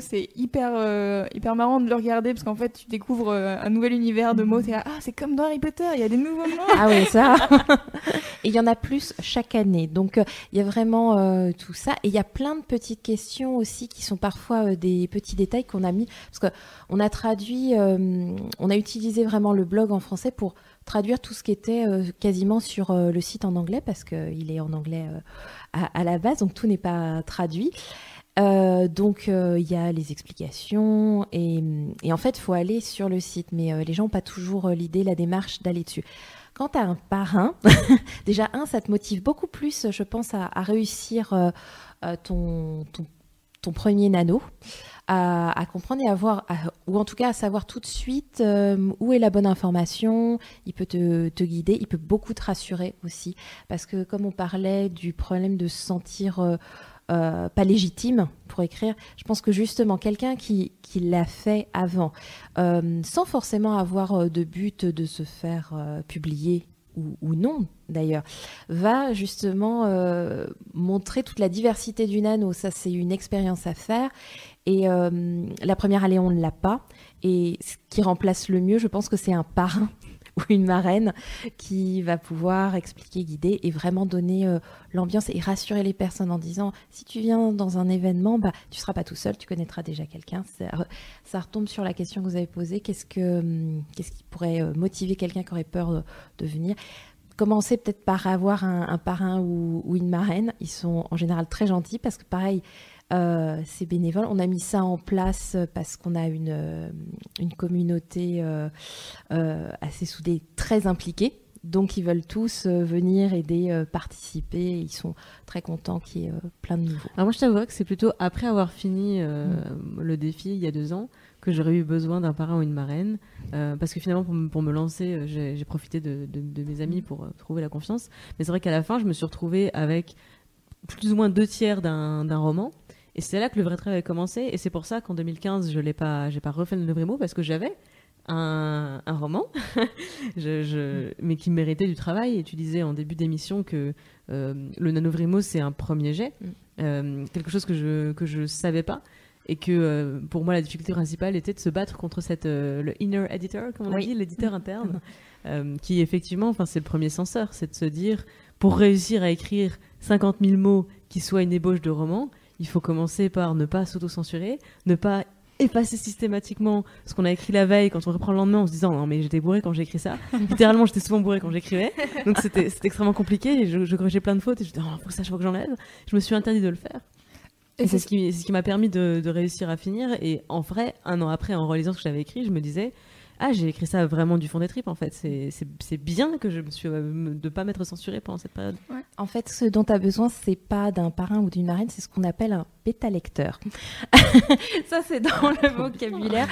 c'est hyper euh, hyper marrant de le regarder parce qu'en fait, tu découvres euh, un nouvel univers de mots. T'es là, ah, c'est comme dans Harry Potter, il y a des nouveaux mots. Ah oui, ça. et il y en a plus chaque année. Donc, euh, il y a vraiment euh, tout ça. Et il y a plein de petites questions aussi qui sont parfois euh, des petits détails qu'on a mis. Parce qu'on a traduit, on a utilisé vraiment le blog en français pour traduire tout ce qui était quasiment sur le site en anglais parce qu'il est en anglais à, la base. Donc, tout n'est pas traduit. Donc il y a les explications et, en fait il faut aller sur le site mais les gens n'ont pas toujours l'idée, la démarche d'aller dessus. Quand tu un parrain, déjà un, ça te motive beaucoup plus, je pense, à, réussir euh, euh, ton, premier nano, à, comprendre et à voir, ou en tout cas à savoir tout de suite euh, où est la bonne information, il peut te, guider, il peut beaucoup te rassurer aussi, parce que comme on parlait du problème de se sentir... euh, pas légitime pour écrire. Je pense que justement, quelqu'un qui, qui l'a fait avant, euh, sans forcément avoir euh, de but de se faire publier ou, non d'ailleurs, va justement montrer toute la diversité du nano. Ça, c'est une expérience à faire. Et la première année, on ne l'a pas. Et ce qui remplace le mieux, je pense que c'est un parrain ou une marraine qui va pouvoir expliquer, guider et vraiment donner euh, l'ambiance et rassurer les personnes en disant si tu viens dans un événement, bah, tu seras pas tout seul, tu connaîtras déjà quelqu'un. Ça, retombe sur la question que vous avez posée qu'est-ce que hum, qui pourrait euh, motiver quelqu'un qui aurait peur de, de venir? Commencer peut-être par avoir un, parrain ou une marraine. Ils sont en général très gentils parce que pareil, euh, c'est bénévole. On a mis ça en place parce qu'on a une, euh, une communauté euh, euh, assez soudée, très impliquée. Donc ils veulent tous euh, venir aider, euh, participer. Ils sont très contents qu'il y ait euh, plein de nouveaux. Alors moi, je t'avouerais que c'est plutôt après avoir fini euh, le défi il y a deux ans que j'aurais eu besoin d'un parrain ou une marraine. euh, parce que finalement, pour, me- pour me lancer, euh, j'ai profité de, de- de mes amis pour euh, trouver la confiance. Mais c'est vrai qu'à la fin, je me suis retrouvée avec plus ou moins deux tiers d'un roman. Et c'est là que le vrai travail a commencé. Et c'est pour ça qu'en 2015, je n'ai pas, refait le vrai mot parce que j'avais un, un roman, je, je- mais qui méritait du travail. Et tu disais en début d'émission que euh, le Nanovrimo, c'est un premier jet, Mm. euh, quelque chose que je que je savais pas. Et que euh, pour moi, la difficulté principale était de se battre contre cette, euh, le inner editor, comme on Oui. dit, l'éditeur interne, qui effectivement, c'est le premier censeur, c'est de se dire, pour réussir à écrire 50 000 mots qui soient une ébauche de roman, il faut commencer par ne pas s'auto-censurer, ne pas effacer systématiquement ce qu'on a écrit la veille quand on reprend le lendemain en se disant non mais j'étais bourré quand j'ai écrit ça. Littéralement j'étais souvent bourré quand j'écrivais. Donc c'était extrêmement compliqué et je, je corrigeais plein de fautes et je disais oh, faut que ça faut que j'enlève. Je me suis interdit de le faire. Et c'est ce qui, ce qui m'a permis de, de réussir à finir. Et en vrai un an après en relisant ce que j'avais écrit je me disais ah j'ai écrit ça vraiment du fond des tripes en fait. C'est- bien que je me suis euh, de pas m'être censurée pendant cette période. En fait, ce dont tu as besoin, c'est pas d'un parrain ou d'une marraine, c'est ce qu'on appelle un bêta-lecteur. ça, c'est dans le vocabulaire.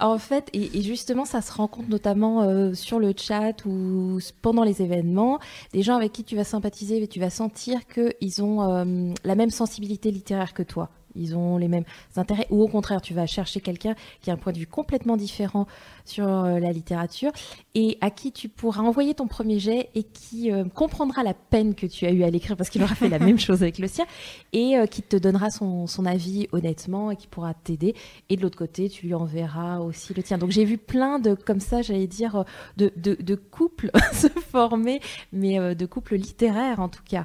En fait, et, et justement, ça se rencontre notamment euh, sur le chat ou pendant les événements. Des gens avec qui tu vas sympathiser, et tu vas sentir qu'ils ont euh, la même sensibilité littéraire que toi. Ils ont les mêmes intérêts, ou au contraire, tu vas chercher quelqu'un qui a un point de vue complètement différent sur euh, la littérature et à qui tu pourras envoyer ton premier jet et qui euh, comprendra la peine que tu as eu à l'écrire parce qu'il aura fait la même chose avec le sien et euh, qui te donnera son, avis honnêtement et qui pourra t'aider. Et de l'autre côté, tu lui enverras aussi le tien. Donc j'ai vu plein de, comme ça, j'allais dire, de, couples se former, mais de couples littéraires en tout cas,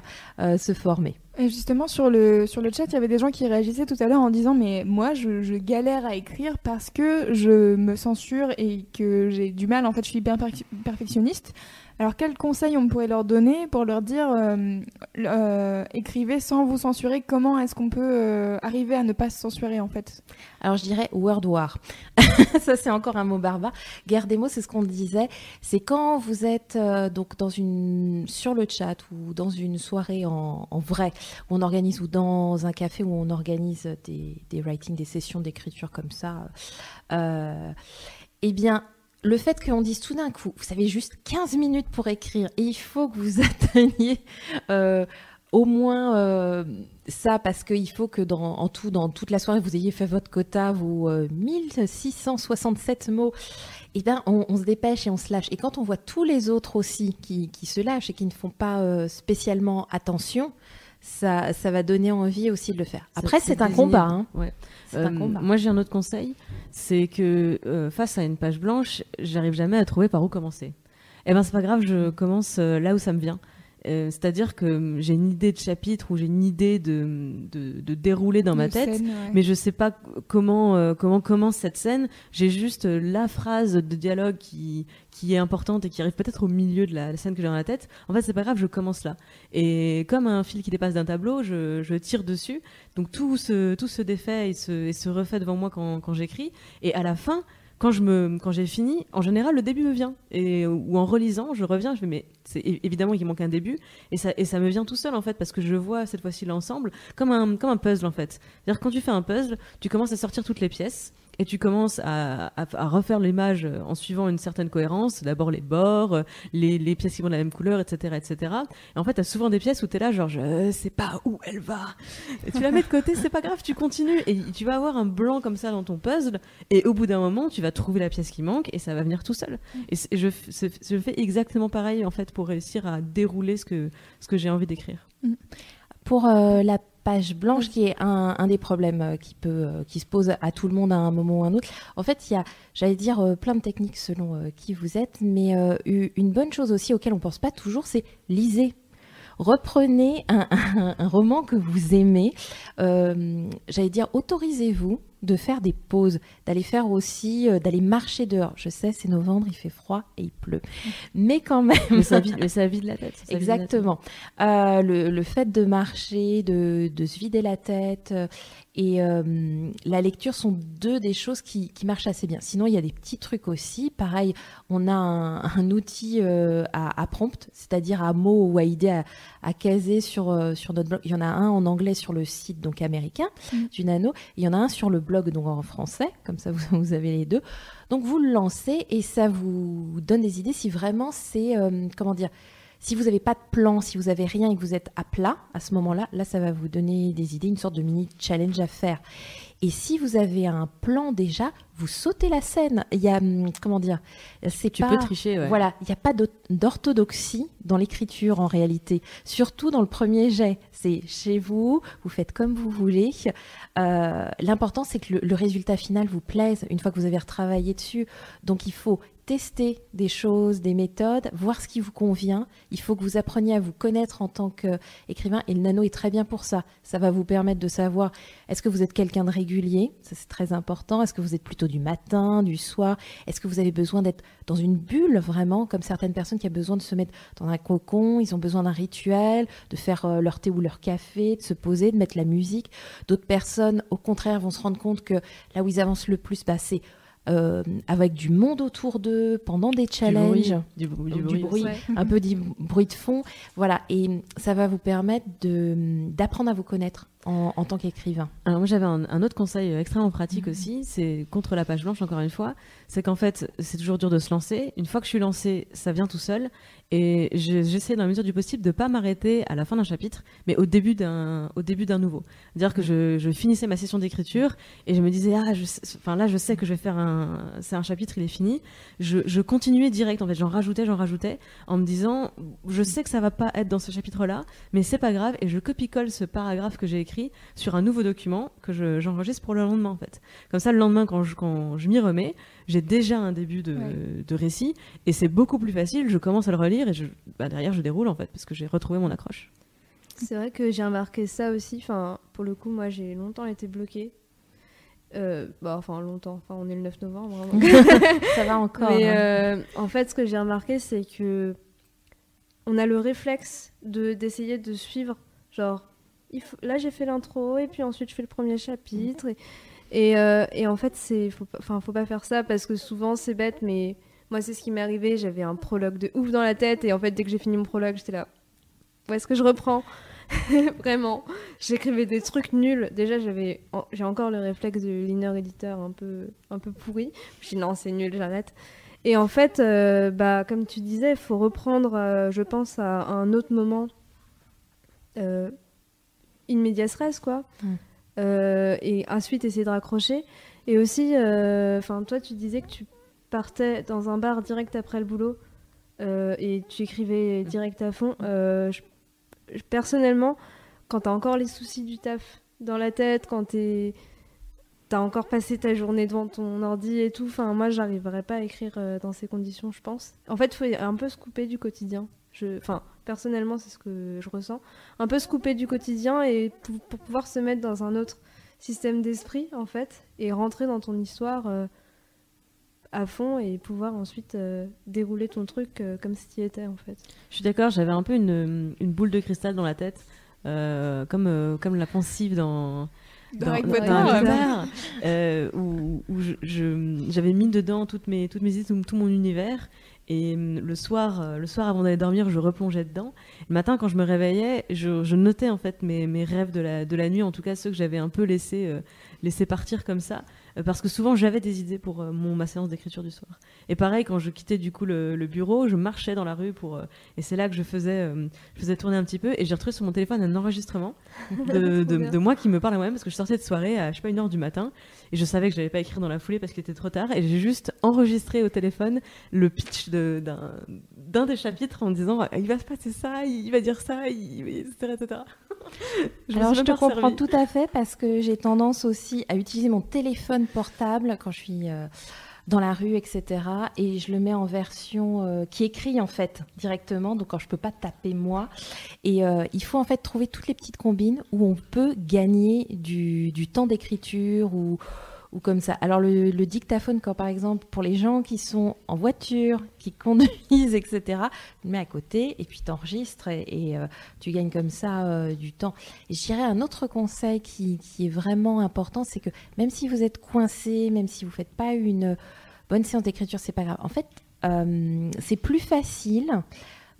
se former. Justement, sur le, sur le chat, il y avait des gens qui réagissaient tout à l'heure en disant Mais moi, je, je galère à écrire parce que je me censure et que j'ai du mal. En fait, je suis hyper perf- perfectionniste. Alors, quels conseils on pourrait leur donner pour leur dire euh, euh, Écrivez sans vous censurer Comment est-ce qu'on peut euh, arriver à ne pas se censurer, en fait? Alors je dirais word war. ça c'est encore un mot barbare. Guerre des mots, c'est ce qu'on disait. C'est quand vous êtes donc dans une sur le chat ou dans une soirée en, vrai, où on organise ou dans un café où on organise des, des writing, des sessions d'écriture comme ça. Eh bien, le fait qu'on dise tout d'un coup, vous avez juste 15 minutes pour écrire et il faut que vous atteigniez euh, au moins euh, ça parce qu'il faut que dans, en tout, dans toute la soirée, vous ayez fait votre quota, vos euh, 1667 mots. Et bien, on, on se dépêche et on se lâche. Et quand on voit tous les autres aussi qui, qui se lâchent et qui ne font pas euh, spécialement attention, ça, ça va donner envie aussi de le faire. Après, c'est un combat. Hein. Ouais. Un Euh, combat. Moi, j'ai un autre conseil, c'est que euh, face à une page blanche, j'arrive jamais à trouver par où commencer. Eh ben, c'est pas grave, je commence euh, là où ça me vient. Euh, C'est-à-dire que hum, j'ai une idée de chapitre ou j'ai une idée de, de, de déroulé dans ma tête, scène, ouais. mais je sais pas comment euh, comment commence cette scène. J'ai juste euh, la phrase de dialogue qui qui est importante et qui arrive peut-être au milieu de la, la scène que j'ai dans la tête. En fait, c'est pas grave, je commence là. Et comme un fil qui dépasse d'un tableau, je, je tire dessus. Donc tout se tout se défait et se, et se refait devant moi quand, quand j'écris. Et à la fin. Quand je me, quand j'ai fini, en général, le début me vient. Et, ou en relisant, je reviens, je fais, mais c'est évidemment qu'il manque un début. Et ça, et ça me vient tout seul, en fait, parce que je vois cette fois-ci l'ensemble comme un, comme un puzzle, en fait. C'est-à-dire, quand tu fais un puzzle, tu commences à sortir toutes les pièces et tu commences à, refaire l'image en suivant une certaine cohérence. D'abord les bords, euh, les, pièces qui vont de la même couleur, etc., etc. Et en fait, t'as souvent des pièces où t'es là, genre, je sais pas où elle va. Tu la mets de côté, c'est pas grave, tu continues. Et tu vas avoir un blanc comme ça dans ton puzzle. Et au bout d'un moment, tu vas trouver la pièce qui manque et ça va venir tout seul. Et je, fais exactement pareil, en fait, pour réussir à dérouler ce que, ce que j'ai envie d'écrire. Pour euh, la page blanche, qui est un, un des problèmes euh, qui, peut, euh, qui se pose à tout le monde à un moment ou à un autre, en fait, il y a, j'allais dire, euh, plein de techniques selon qui vous êtes, mais une bonne chose aussi auquel on pense pas toujours, c'est lisez. Reprenez un, un- un roman que vous aimez. Euh, j'allais dire, autorisez-vous de faire des pauses, d'aller faire aussi, euh, d'aller marcher dehors. Je sais, c'est novembre, il fait froid et il pleut. Mais quand même. Mais ça vide, mais ça vide la tête. la. Exactement. Euh, le, le fait de marcher, de, de se vider la tête euh, et euh, la lecture sont deux des choses qui, qui marchent assez bien. Sinon, il y a des petits trucs aussi. Pareil, on a un, un outil euh, à, à prompt, c'est-à-dire à mots ou à idées à, à caser sur, euh, sur notre blog. Il y en a un en anglais sur le site donc américain du Nano. Il y en a un sur le blog donc en français. Comme ça, vous, vous avez les deux. Donc vous le lancez et ça vous donne des idées si vraiment c'est comment dire si vous n'avez pas de plan, si vous n'avez rien et que vous êtes à plat à ce moment-là, là ça va vous donner des idées, une sorte de mini challenge à faire. Et si vous avez un plan déjà, vous sautez la scène. Il y a hum, comment dire, c'est Tu pas peux tricher, ouais. voilà, il n'y a pas d'o- d'orthodoxie dans l'écriture en réalité, surtout dans le premier jet. C'est chez vous, vous faites comme vous voulez. Euh, L'important, c'est que le, le résultat final vous plaise une fois que vous avez retravaillé dessus. Donc, il faut tester des choses, des méthodes, voir ce qui vous convient. Il faut que vous appreniez à vous connaître en tant qu'écrivain. Et le nano est très bien pour ça. Ça va vous permettre de savoir est-ce que vous êtes quelqu'un de régulier? Ça, c'est très important. Est-ce que vous êtes plutôt du matin, du soir? Est-ce que vous avez besoin d'être dans une bulle vraiment, comme certaines personnes qui ont besoin de se mettre dans un cocon Ils ont besoin d'un rituel, de faire euh, leur thé ou leur café, de se poser, de mettre la musique? D'autres personnes, au contraire, vont se rendre compte que là où ils avancent le plus, bah, c'est euh, avec du monde autour d'eux, pendant des challenges, Du bruit, du du bruit. bruit, Ouais. un peu du bruit de fond. Voilà, et ça va vous permettre de- d'apprendre à vous connaître en, en tant qu'écrivain. Alors moi j'avais un, un autre conseil extrêmement pratique Mhm. aussi, c'est contre la page blanche encore une fois, c'est qu'en fait c'est toujours dur de se lancer. Une fois que je suis lancée, ça vient tout seul et je- j'essaie dans la mesure du possible de pas m'arrêter à la fin d'un chapitre, mais au début d'un au début d'un nouveau. C'est-à-dire que je, je finissais ma session d'écriture et je me disais ah je enfin là je sais que je vais faire un c'est un chapitre il est fini. Je, je continuais direct en fait, j'en rajoutais j'en rajoutais en me disant je sais que ça va pas être dans ce chapitre là, mais c'est pas grave et je copie-colle ce paragraphe que j'ai écrit sur un nouveau document que je- j'enregistre pour le lendemain en fait. Comme ça le lendemain quand je, quand je m'y remets, j'ai déjà un début de, Ouais. de récit et c'est beaucoup plus facile, je commence à le relire et je, bah, derrière je déroule en fait parce que j'ai retrouvé mon accroche. C'est vrai que j'ai remarqué ça aussi. Enfin, pour le coup, moi, j'ai longtemps été bloquée. Euh, bah, enfin, longtemps. Enfin, on est le 9 novembre. hein, ça va encore. Mais hein. euh, en fait, ce que j'ai remarqué, c'est que on a le réflexe de d'essayer de suivre. Genre, il faut- là, j'ai fait l'intro et puis ensuite je fais le premier chapitre. Et, et, euh, et en fait, c'est faut pas, enfin, faut pas faire ça parce que souvent c'est bête, mais moi, c'est ce qui m'est arrivé. J'avais un prologue de ouf dans la tête et en fait, dès que j'ai fini mon prologue, j'étais là. Où est-ce que je reprends Vraiment, j'écrivais des trucs nuls. Déjà, j'avais, j'ai encore le réflexe de l'inner éditeur un peu, un peu pourri. Je dis non, c'est nul, j'arrête. Et en fait, euh, bah, comme tu disais, il faut reprendre, euh, je pense, à un autre moment, euh, in medias res, quoi. Mm. Euh, et ensuite, essayer de raccrocher. Et aussi, euh, enfin, toi, tu disais que tu partais dans un bar direct après le boulot euh, et tu écrivais direct à fond. Je- je- personnellement, quand t'as encore les soucis du taf dans la tête, quand t'es t'as encore passé ta journée devant ton ordi et tout. Enfin, moi, j'arriverais pas à écrire dans ces conditions, je pense. En fait, il faut un peu se couper du quotidien. Je... Enfin, personnellement, c'est ce que je ressens. Un peu se couper du quotidien et pou- pour pouvoir se mettre dans un autre système d'esprit, en fait, et rentrer dans ton histoire euh, à fond et pouvoir ensuite euh, dérouler ton truc euh, comme si tu y étais, en fait. Je suis d'accord, j'avais un peu une, une boule de cristal dans la tête, euh, comme, euh, comme la pensive dans, Dans dans, euh, où, où je- je- j'avais mis dedans toutes mes, toutes mes idées, tout, tout mon univers. Et hum, le soir, euh, le soir avant d'aller dormir, je replongeais dedans. Le matin, quand je me réveillais, je, notais en fait mes, rêves de la, nuit, en tout cas ceux que j'avais un peu laissés euh, partir comme ça, parce que souvent j'avais des idées pour euh, mon, ma séance d'écriture du soir. Et pareil, quand je quittais du coup le, le bureau, je marchais dans la rue pour, euh, et c'est là que je faisais, euh, je faisais tourner un petit peu, et j'ai retrouvé sur mon téléphone un enregistrement de, de, de moi qui me parle à moi-même parce que je sortais de soirée à je sais pas une heure du matin et je savais que je n'allais pas écrire dans la foulée parce qu'il était trop tard et j'ai juste enregistré au téléphone le pitch de- d'un d'un des chapitres en me disant il va se passer ça, il va dire ça, il, etc. etc. Je Alors je te comprends servi. tout à fait parce que j'ai tendance aussi à utiliser mon téléphone portable quand je suis euh, dans la rue, etc. Et je le mets en version euh, qui écrit en fait directement, donc quand je peux pas taper moi. Et euh, il faut en fait trouver toutes les petites combines où on peut gagner du, du temps d'écriture ou ou comme ça. Alors le, dictaphone, quand par exemple pour les gens qui sont en voiture, qui conduisent, etc., tu le mets à côté et puis t'enregistres et, et, euh, tu gagnes comme ça euh, du temps. Et je un autre conseil qui, qui est vraiment important, c'est que même si vous êtes coincé, même si vous faites pas une bonne séance d'écriture, c'est pas grave. En fait, euh, c'est plus facile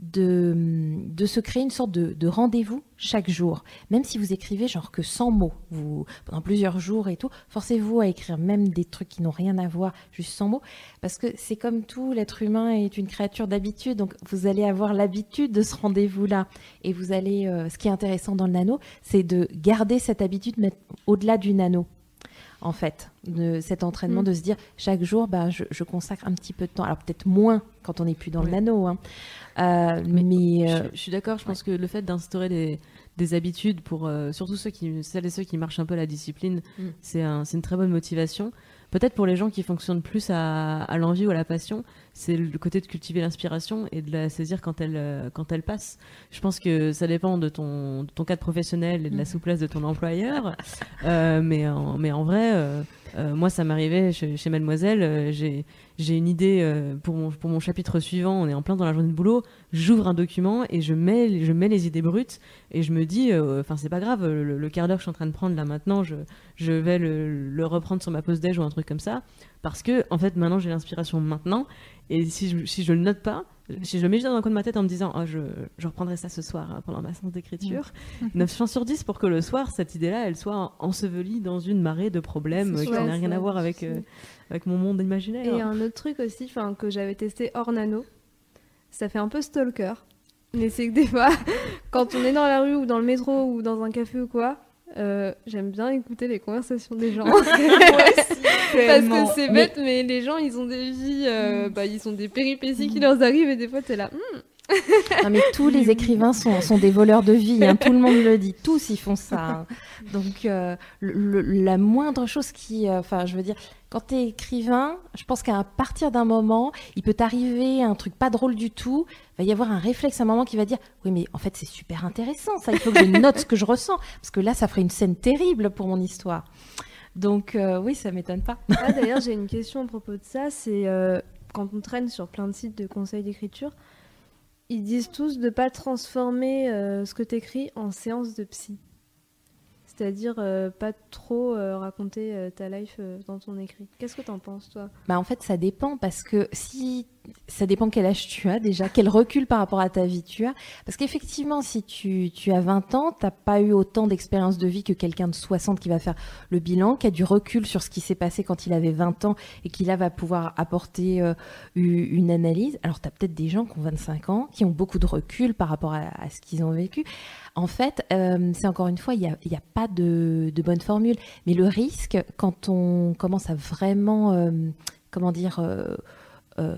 de, se créer une sorte de, de rendez-vous chaque jour. Même si vous écrivez genre que 100 mots vous, pendant plusieurs jours et tout, forcez-vous à écrire même des trucs qui n'ont rien à voir, juste 100 mots. Parce que c'est comme tout, l'être humain est une créature d'habitude. Donc vous allez avoir l'habitude de ce rendez-vous-là. Et vous allez, euh, ce qui est intéressant dans le nano, c'est de garder cette habitude au-delà du nano en fait, de cet entraînement, Mm. de se dire chaque jour, bah, je, je consacre un petit peu de temps. Alors peut-être moins quand on n'est plus dans le Ouais. nano, hein. Euh, mais, Je, euh, je suis d'accord, je pense que le fait d'instaurer des, des habitudes pour euh, surtout ceux qui, celles et ceux qui marchent un peu la discipline, Mm. c'est un, c'est une très bonne motivation. Peut-être pour les gens qui fonctionnent plus à, à l'envie ou à la passion, c'est le côté de cultiver l'inspiration et de la saisir quand elle, euh, quand elle passe. Je pense que ça dépend de ton, de ton cadre professionnel et de la Mhm. souplesse de ton employeur. Euh, mais, en, mais en vrai, euh, euh, moi, ça m'arrivait chez, chez Mademoiselle. j'ai j'ai une idée euh, pour, mon, pour mon chapitre suivant. On est en plein dans la journée de boulot. J'ouvre un document et je mets, les- je mets les idées brutes et je me dis, euh, enfin, c'est pas grave, le, le quart d'heure que je suis en train de prendre là maintenant, je, je vais le, le reprendre sur ma pause déj ou un truc comme ça, parce que en fait maintenant j'ai l'inspiration maintenant, et si je, si je le note pas, si je le mets juste dans un coin de ma tête en me disant oh, je, je reprendrai ça ce soir hein, pendant ma séance d'écriture, 9 chances sur 10 pour que le soir cette idée-là elle soit ensevelie dans une marée de problèmes qui n'a rien à voir avec, euh, avec mon monde imaginaire. Et un autre truc aussi, que j'avais testé hors nano, ça fait un peu stalker. Mais c'est que des fois, quand on est dans la rue ou dans le métro ou dans un café ou quoi, euh, j'aime bien écouter les conversations des gens. Parce que c'est bête, mais les gens, ils ont des vies, euh, bah, ils ont des péripéties qui leur arrivent et des fois, t'es là. Hmm, Non, mais tous les écrivains sont, des voleurs de vie, hein, tout le monde le dit, tous ils font ça. hein. Donc euh, la moindre chose qui, euh, enfin je veux dire, quand tu es écrivain, je pense qu'à partir d'un moment, il peut t'arriver un truc pas drôle du tout, va y avoir un réflexe à un moment qui va dire, oui mais en fait c'est super intéressant, ça il faut que je note ce que je ressens, parce que là ça ferait une scène terrible pour mon histoire. Donc euh, oui, ça m'étonne pas. Ah, D'ailleurs, j'ai une question à propos de ça. C'est quand on traîne sur plein de sites de conseils d'écriture, ils disent tous de pas transformer euh, ce que tu écris en séance de psy. C'est-à-dire euh, pas trop euh, raconter euh, ta life dans ton écrit. Qu'est-ce que t'en penses, toi? Bah en fait, ça dépend parce que si ça dépend quel âge tu as déjà, quel recul par rapport à ta vie tu as. Parce qu'effectivement, si tu, as 20 ans, t'as pas eu autant d'expérience de vie que quelqu'un de 60 qui va faire le bilan, qui a du recul sur ce qui s'est passé quand il avait 20 ans et qui là va pouvoir apporter une analyse. Alors tu as peut-être des gens qui ont 25 ans, qui ont beaucoup de recul par rapport à ce qu'ils ont vécu. En fait, euh, c'est encore une fois, il n'y a, pas de, de bonne formule. Mais le risque, quand on commence à vraiment, euh, comment dire, euh,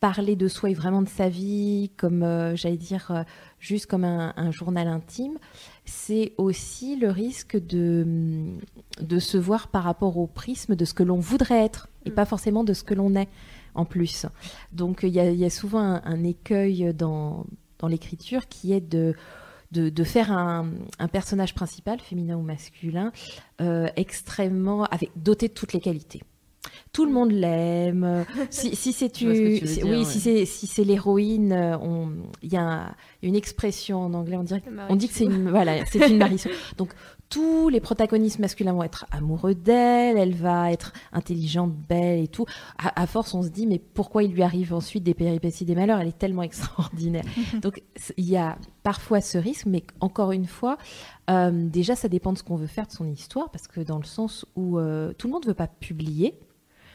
parler de soi et vraiment de sa vie, comme j'allais dire, juste comme un, un journal intime, c'est aussi le risque de, de se voir par rapport au prisme de ce que l'on voudrait être et pas forcément de ce que l'on est en plus. Donc il y a, il y a souvent un, un écueil dans, dans l'écriture qui est de, de, de faire un, un personnage principal, féminin ou masculin, euh, extrêmement avec doté de toutes les qualités. Tout le monde l'aime. Si, si c'est ce tu, tu veux si- dire, oui, ouais. si c'est si c'est l'héroïne, euh, on- il y a un- une expression en anglais, on dirait, on dit que c'est une voilà, c'est une Marisol. Donc tous les protagonistes masculins vont être amoureux d'elle, elle va être intelligente, belle et tout. À, à force, on se dit mais pourquoi il lui arrive ensuite des péripéties, des malheurs? Elle est tellement extraordinaire. Donc il y a parfois ce risque, mais encore une fois, euh, déjà ça dépend de ce qu'on veut faire de son histoire, parce que dans le sens où euh, tout le monde ne veut pas publier.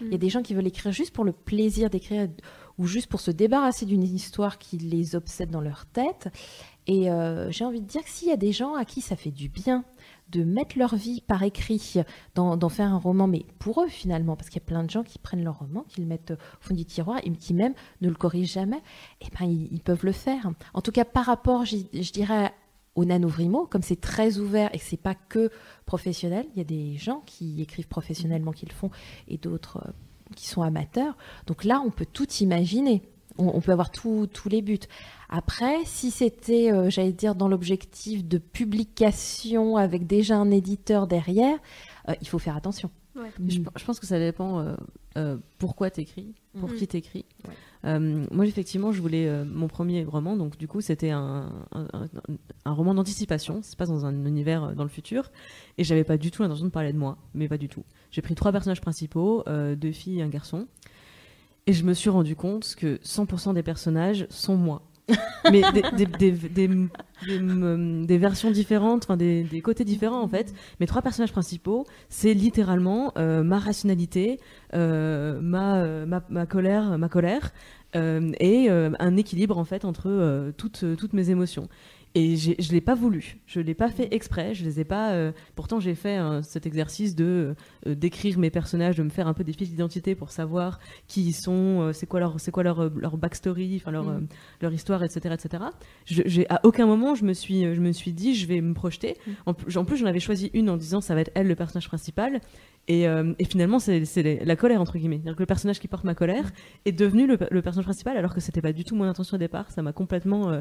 Il y a des gens qui veulent écrire juste pour le plaisir d'écrire ou juste pour se débarrasser d'une histoire qui les obsède dans leur tête. Et euh, j'ai envie de dire que s'il y a des gens à qui ça fait du bien de mettre leur vie par écrit, d'en faire un roman, mais pour eux finalement, parce qu'il y a plein de gens qui prennent leur roman, qui le mettent au fond du tiroir et qui même ne le corrigent jamais, et ben ils, peuvent le faire. En tout cas, par rapport, je dirais, au nanovrimo, comme c'est très ouvert et que c'est pas que professionnel, il y a des gens qui écrivent professionnellement qui le font et d'autres euh, qui sont amateurs. Donc là, on peut tout imaginer. On, on peut avoir tous tous les buts. Après, si c'était, euh, j'allais dire, dans l'objectif de publication avec déjà un éditeur derrière, euh, il faut faire attention. Ouais. Je, je pense que ça dépend euh, euh, pourquoi t'écris, pour Mhm. qui t'écris. Ouais. Euh, moi, effectivement, je voulais euh, mon premier roman, donc du coup, c'était un, un, un- un roman d'anticipation. Ça se passe dans un univers euh, dans le futur, et j'avais pas du tout l'intention de parler de moi, mais pas du tout. J'ai pris trois personnages principaux, euh, deux filles et un garçon, et je me suis rendu compte que 100% des personnages sont moi. mais des, versions différentes, des, côtés différents en fait. Mes trois personnages principaux, c'est littéralement euh, ma rationalité, euh, ma, ma, ma colère, ma colère, euh, et un équilibre en fait entre toutes, toutes mes émotions. Et je l'ai pas voulu, je l'ai pas fait exprès, je les ai pas. euh, pourtant, j'ai fait euh, cet exercice de euh, d'écrire mes personnages, de me faire un peu des fiches d'identité pour savoir qui ils sont, euh, c'est quoi leur c'est quoi leur leur backstory, enfin leur Mm. leur histoire, etc., etc. Je, à aucun moment je me suis je me suis dit je vais me projeter. En, plus- en plus, j'en avais choisi une en disant ça va être elle le personnage principal. Et, et finalement, c'est la colère entre guillemets. C'est-à-dire que le personnage qui porte ma colère est devenu le, le personnage principal, alors que c'était pas du tout mon intention au départ. Ça m'a complètement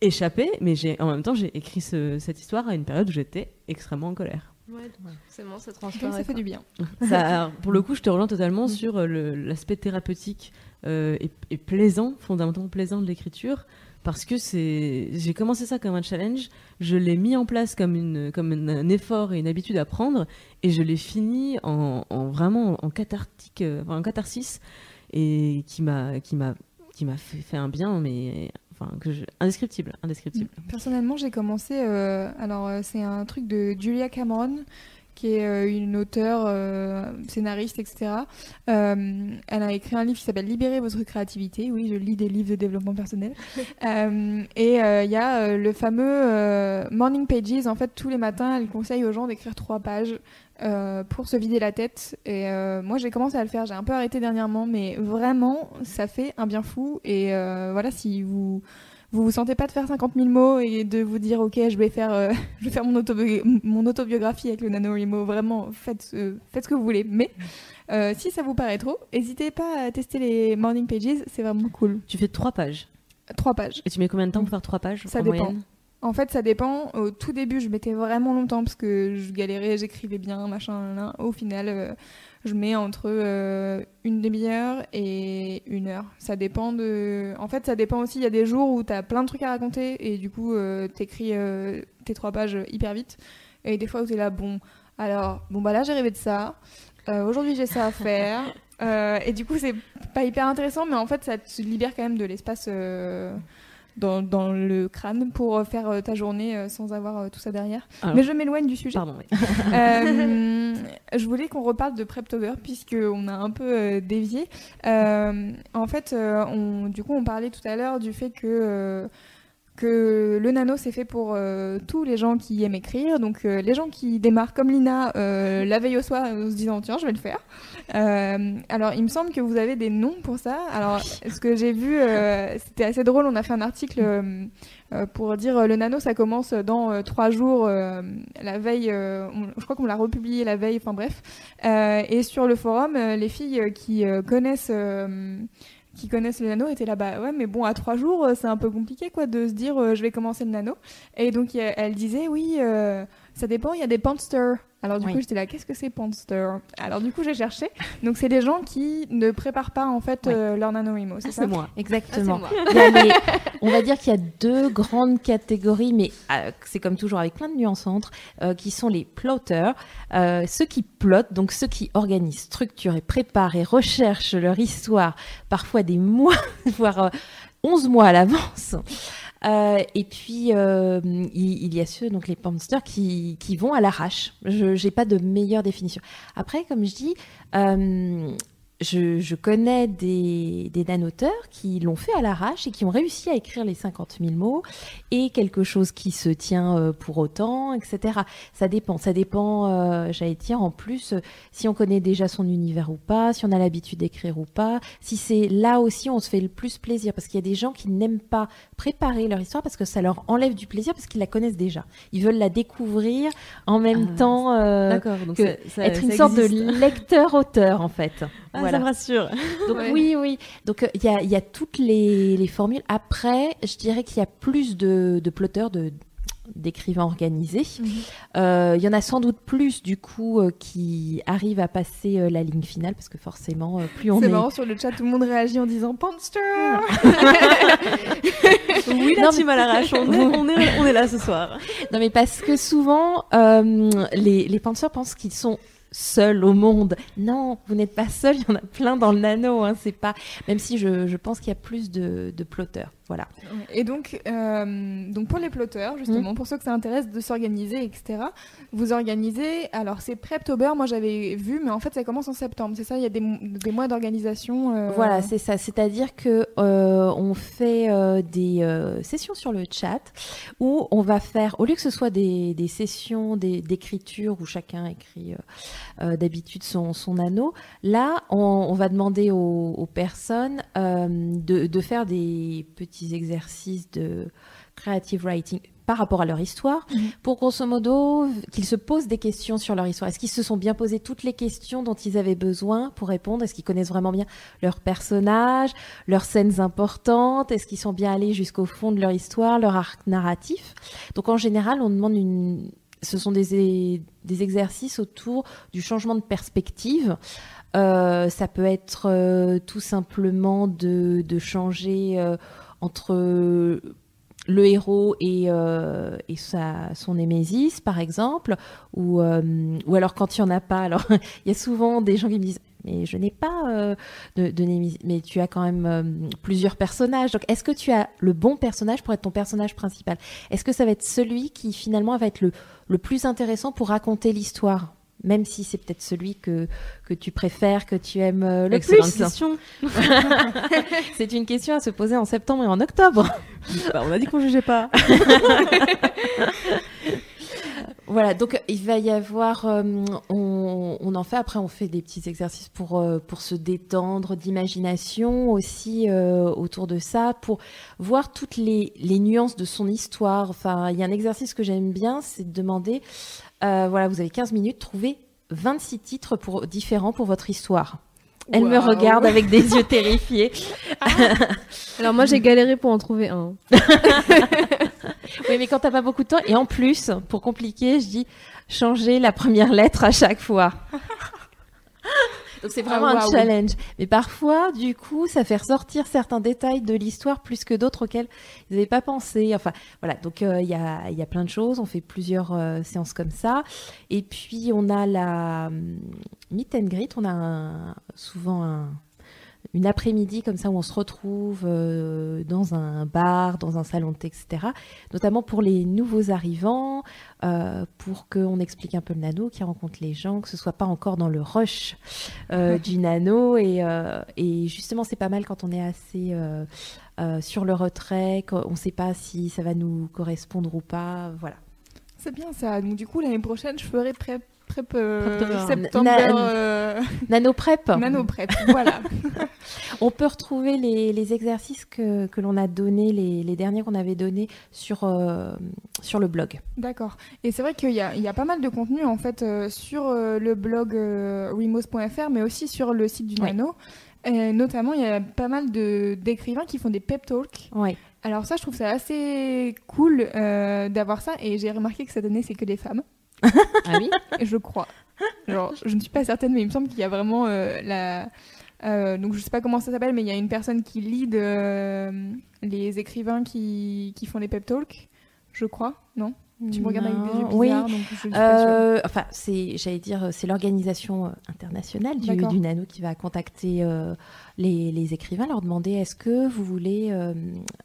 échappé, mais j'ai en même temps j'ai écrit ce- cette histoire à une période où j'étais extrêmement en colère. Ouais, c'est bon, ça transparaît. ça fait quoi. du bien. Ça, alors, pour le coup, je te rejoins totalement sur euh, l'aspect thérapeutique euh, et, et plaisant, fondamentalement plaisant de l'écriture. parce que c'est j'ai commencé ça comme un challenge, je l'ai mis en place comme une comme un, un effort et une habitude à prendre et je l'ai fini en, en vraiment en cathartique euh, enfin, en catharsis et qui m'a qui m'a qui m'a fait, fait un bien mais indescriptible, indescriptible. Personnellement, j'ai commencé. euh, alors, euh, c'est un truc de Julia Cameron, qui est euh, une auteure, euh, scénariste, etc. Euh, elle a écrit un livre qui s'appelle Libérer votre créativité. Oui, je lis des livres de développement personnel. Euh, et il y a le fameux Morning Pages. En fait, tous les matins, elle conseille aux gens d'écrire trois pages. pour se vider la tête et moi j'ai commencé à le faire j'ai un peu arrêté dernièrement mais vraiment ça fait un bien fou et voilà si vous vous vous sentez pas de faire 50 000 mots et de vous dire ok je vais faire euh, je vais faire mon, autobi- mon autobiographie avec le NaNoWriMo vraiment faites euh, faites ce que vous voulez mais euh, si ça vous paraît trop n'hésitez pas à tester les morning pages c'est vraiment cool Tu fais trois pages trois pages et tu mets combien de temps pour faire trois pages Ça en dépend. moyenne? En fait, ça dépend. Au tout début, je mettais vraiment longtemps parce que je galérais, j'écrivais bien, machin. nan. Au final, euh, je mets entre euh, une demi-heure et une heure. Ça dépend de. En fait, ça dépend aussi. Il y a des jours où t'as plein de trucs à raconter et du coup, euh, t'écris euh, tes trois pages hyper vite. Et des fois où t'es là, bon, alors, bon, bah là, j'ai rêvé de ça. Euh, Aujourd'hui, j'ai ça à faire. Et du coup, c'est pas hyper intéressant, mais en fait, ça te libère quand même de l'espace. Euh, dans, dans le crâne pour faire euh, ta journée euh, sans avoir euh, tout ça derrière. Alors- Mais je m'éloigne du sujet. Pardon. oui. Euh, je voulais qu'on reparle de Preptober puisqu'on a un peu euh, dévié. Euh, en fait, euh, on, du coup, on parlait tout à l'heure du fait que, euh, que le nano c'est fait pour euh, tous les gens qui aiment écrire. Donc euh, les gens qui démarrent comme Lina euh, la veille au soir en se disant tiens je vais le faire. Alors il me semble que vous avez des noms pour ça. Alors ce que j'ai vu c'était assez drôle. On a fait un article. pour dire le nano ça commence dans trois jours la veille je crois qu'on l'a republié la veille enfin bref et sur le forum les filles qui connaissent qui connaissent le nano étaient là bah ouais mais bon à trois jours euh, c'est un peu compliqué quoi de se dire euh, je vais commencer le nano. Et donc elle disait oui euh, ça dépend il y a des pansters alors du Oui. coup j'étais là qu'est-ce que c'est panster alors du coup j'ai cherché donc c'est des gens qui ne préparent pas en fait Ouais. euh, leur c'est ça? C'est moi. Exactement. moi. Il y a les- on va dire qu'il y a deux grandes catégories, mais euh, c'est comme toujours avec plein de nuances entre, euh, qui sont les plotters, euh, ceux qui plotent, donc ceux qui organisent, structurent et préparent et recherchent leur histoire, parfois des mois, voire euh, 11 mois à l'avance. Euh, et puis euh, il, y a ceux, donc les pamsters, qui, qui vont à l'arrache. Je n'ai pas de meilleure définition. Après, comme je dis, euh, je, je connais des, des nanoteurs qui l'ont fait à l'arrache et qui ont réussi à écrire les 50 000 mots et quelque chose qui se tient euh, pour autant, etc. Ça dépend. Ça dépend, euh, j'allais dire, en plus, euh, si on connaît déjà son univers ou pas, si on a l'habitude d'écrire ou pas, si c'est là aussi on se fait le plus plaisir. Parce qu'il y a des gens qui n'aiment pas préparer leur histoire parce que ça leur enlève du plaisir parce qu'ils la connaissent déjà. Ils veulent la découvrir en même Ah, temps. euh, D'accord. Donc que ça- ça- être une sorte de lecteur-auteur en fait. Ah, voilà. Ça me rassure. Donc Ouais. oui, oui. Donc euh, il y, a, il y a toutes les, les formules. Après, je dirais qu'il y a plus de, de plotteurs, de d'écrivains organisés. Euh, Il y en a sans doute plus du coup euh, qui arrivent à passer euh, la ligne finale parce que forcément, euh, plus on c'est est. marrant sur le chat tout le monde réagit en disant panster Oui, la Non, team à l'arrache. On est, on, est, on est là ce soir. Non mais parce que souvent euh, les, les penseurs pensent qu'ils sont seuls au monde. Non, vous n'êtes pas seuls, il y en a plein dans le nano. Hein, c'est pas. Même si je, je pense qu'il y a plus de, de plotteurs. Voilà. Et donc, euh, donc pour les plotteurs, justement, pour ceux que ça intéresse de s'organiser, etc., vous organisez. Alors, c'est Preptober, moi j'avais vu, mais en fait, ça commence en septembre, c'est ça Il y a des, des mois d'organisation. euh, Voilà, c'est ça. C'est-à-dire que euh, on fait euh, des sessions sur le chat où on va faire, au lieu que ce soit des, des sessions d'écriture où chacun écrit d'habitude son, son anneau, là, on, on va demander aux, aux personnes de, de faire des petits exercices de creative writing par rapport à leur histoire, pour grosso modo qu'ils se posent des questions sur leur histoire. Est-ce qu'ils se sont bien posé toutes les questions dont ils avaient besoin pour répondre? Est-ce qu'ils connaissent vraiment bien leurs personnages, leurs scènes importantes? Est-ce qu'ils sont bien allés jusqu'au fond de leur histoire, leur arc narratif? Donc en général, on demande une... Ce sont des, des exercices autour du changement de perspective. Euh, ça peut être euh, tout simplement de, de changer euh, entre le héros et, euh, et sa, son némésis, par exemple, ou, euh, ou alors quand il n'y en a pas. Alors, il y a souvent des gens qui me disent mais je n'ai pas euh, de, némésis, mais tu as quand même euh, plusieurs personnages. Donc, est-ce que tu as le bon personnage pour être ton personnage principal? Est-ce que ça va être celui qui finalement va être le, le plus intéressant pour raconter l'histoire? Même si c'est peut-être celui que, que tu préfères, que tu aimes euh, le plus. question. c'est une question à se poser en septembre et en octobre. Bah, on a dit qu'on jugeait pas. Voilà, donc il va y avoir, euh, on, on en fait, après on fait des petits exercices pour, euh, pour se détendre d'imagination aussi euh, autour de ça, pour voir toutes les, les nuances de son histoire. Enfin, il y a un exercice que j'aime bien, c'est de demander, euh, voilà, vous avez 15 minutes, trouvez 26 titres pour, différents pour votre histoire. Elle me regarde avec des yeux terrifiés. Alors moi j'ai galéré pour en trouver un. Oui, mais quand t'as pas beaucoup de temps, et en plus, pour compliquer, je dis changer la première lettre à chaque fois. Donc c'est vraiment Ah, un waouh. challenge. Mais parfois, du coup, ça fait ressortir certains détails de l'histoire plus que d'autres auxquels ils n'avaient pas pensé. Enfin, voilà. Donc euh, il y, a, il y a plein de choses. On fait plusieurs euh, séances comme ça. Et puis on a la hum, meet and greet. On a un- souvent un, une après-midi comme ça où on se retrouve euh, dans un bar, dans un salon de thé, etc. Notamment pour les nouveaux arrivants, euh, pour qu'on explique un peu le nano, qu'ils rencontrent les gens, que ce soit pas encore dans le rush euh, du nano. Et, euh, et justement, c'est pas mal quand on est assez sur le retrait, qu'on ne sait pas si ça va nous correspondre ou pas. Voilà. C'est bien ça. Donc du coup, l'année prochaine, je ferai prep, prep euh, septembre. Na- euh, Nano prep. Nano prep, voilà. On peut retrouver les, les exercices que, que l'on a donnés, les, les derniers qu'on avait donnés sur, euh, sur le blog. D'accord. Et c'est vrai qu'il y a, il y a pas mal de contenu en fait euh, sur le blog remos.fr, mais aussi sur le site du Ouais. Nano. Et notamment, il y a pas mal de d'écrivains qui font des pep talks. Ouais. Alors ça, je trouve ça assez cool d'avoir ça. Et j'ai remarqué que cette année, c'est que des femmes. Ah oui je crois. Je ne suis pas certaine, mais il me semble qu'il y a vraiment euh, la. euh, donc je sais pas comment ça s'appelle, mais il y a une personne qui lead euh, les écrivains qui, qui font les pep talks, je crois, non? Tu me regardes avec des yeux Non, oui. donc je suis. Euh, enfin, c'est, j'allais dire, c'est l'organisation euh, internationale du, Nano qui va contacter euh, les, les écrivains, leur demander est-ce que vous voulez euh,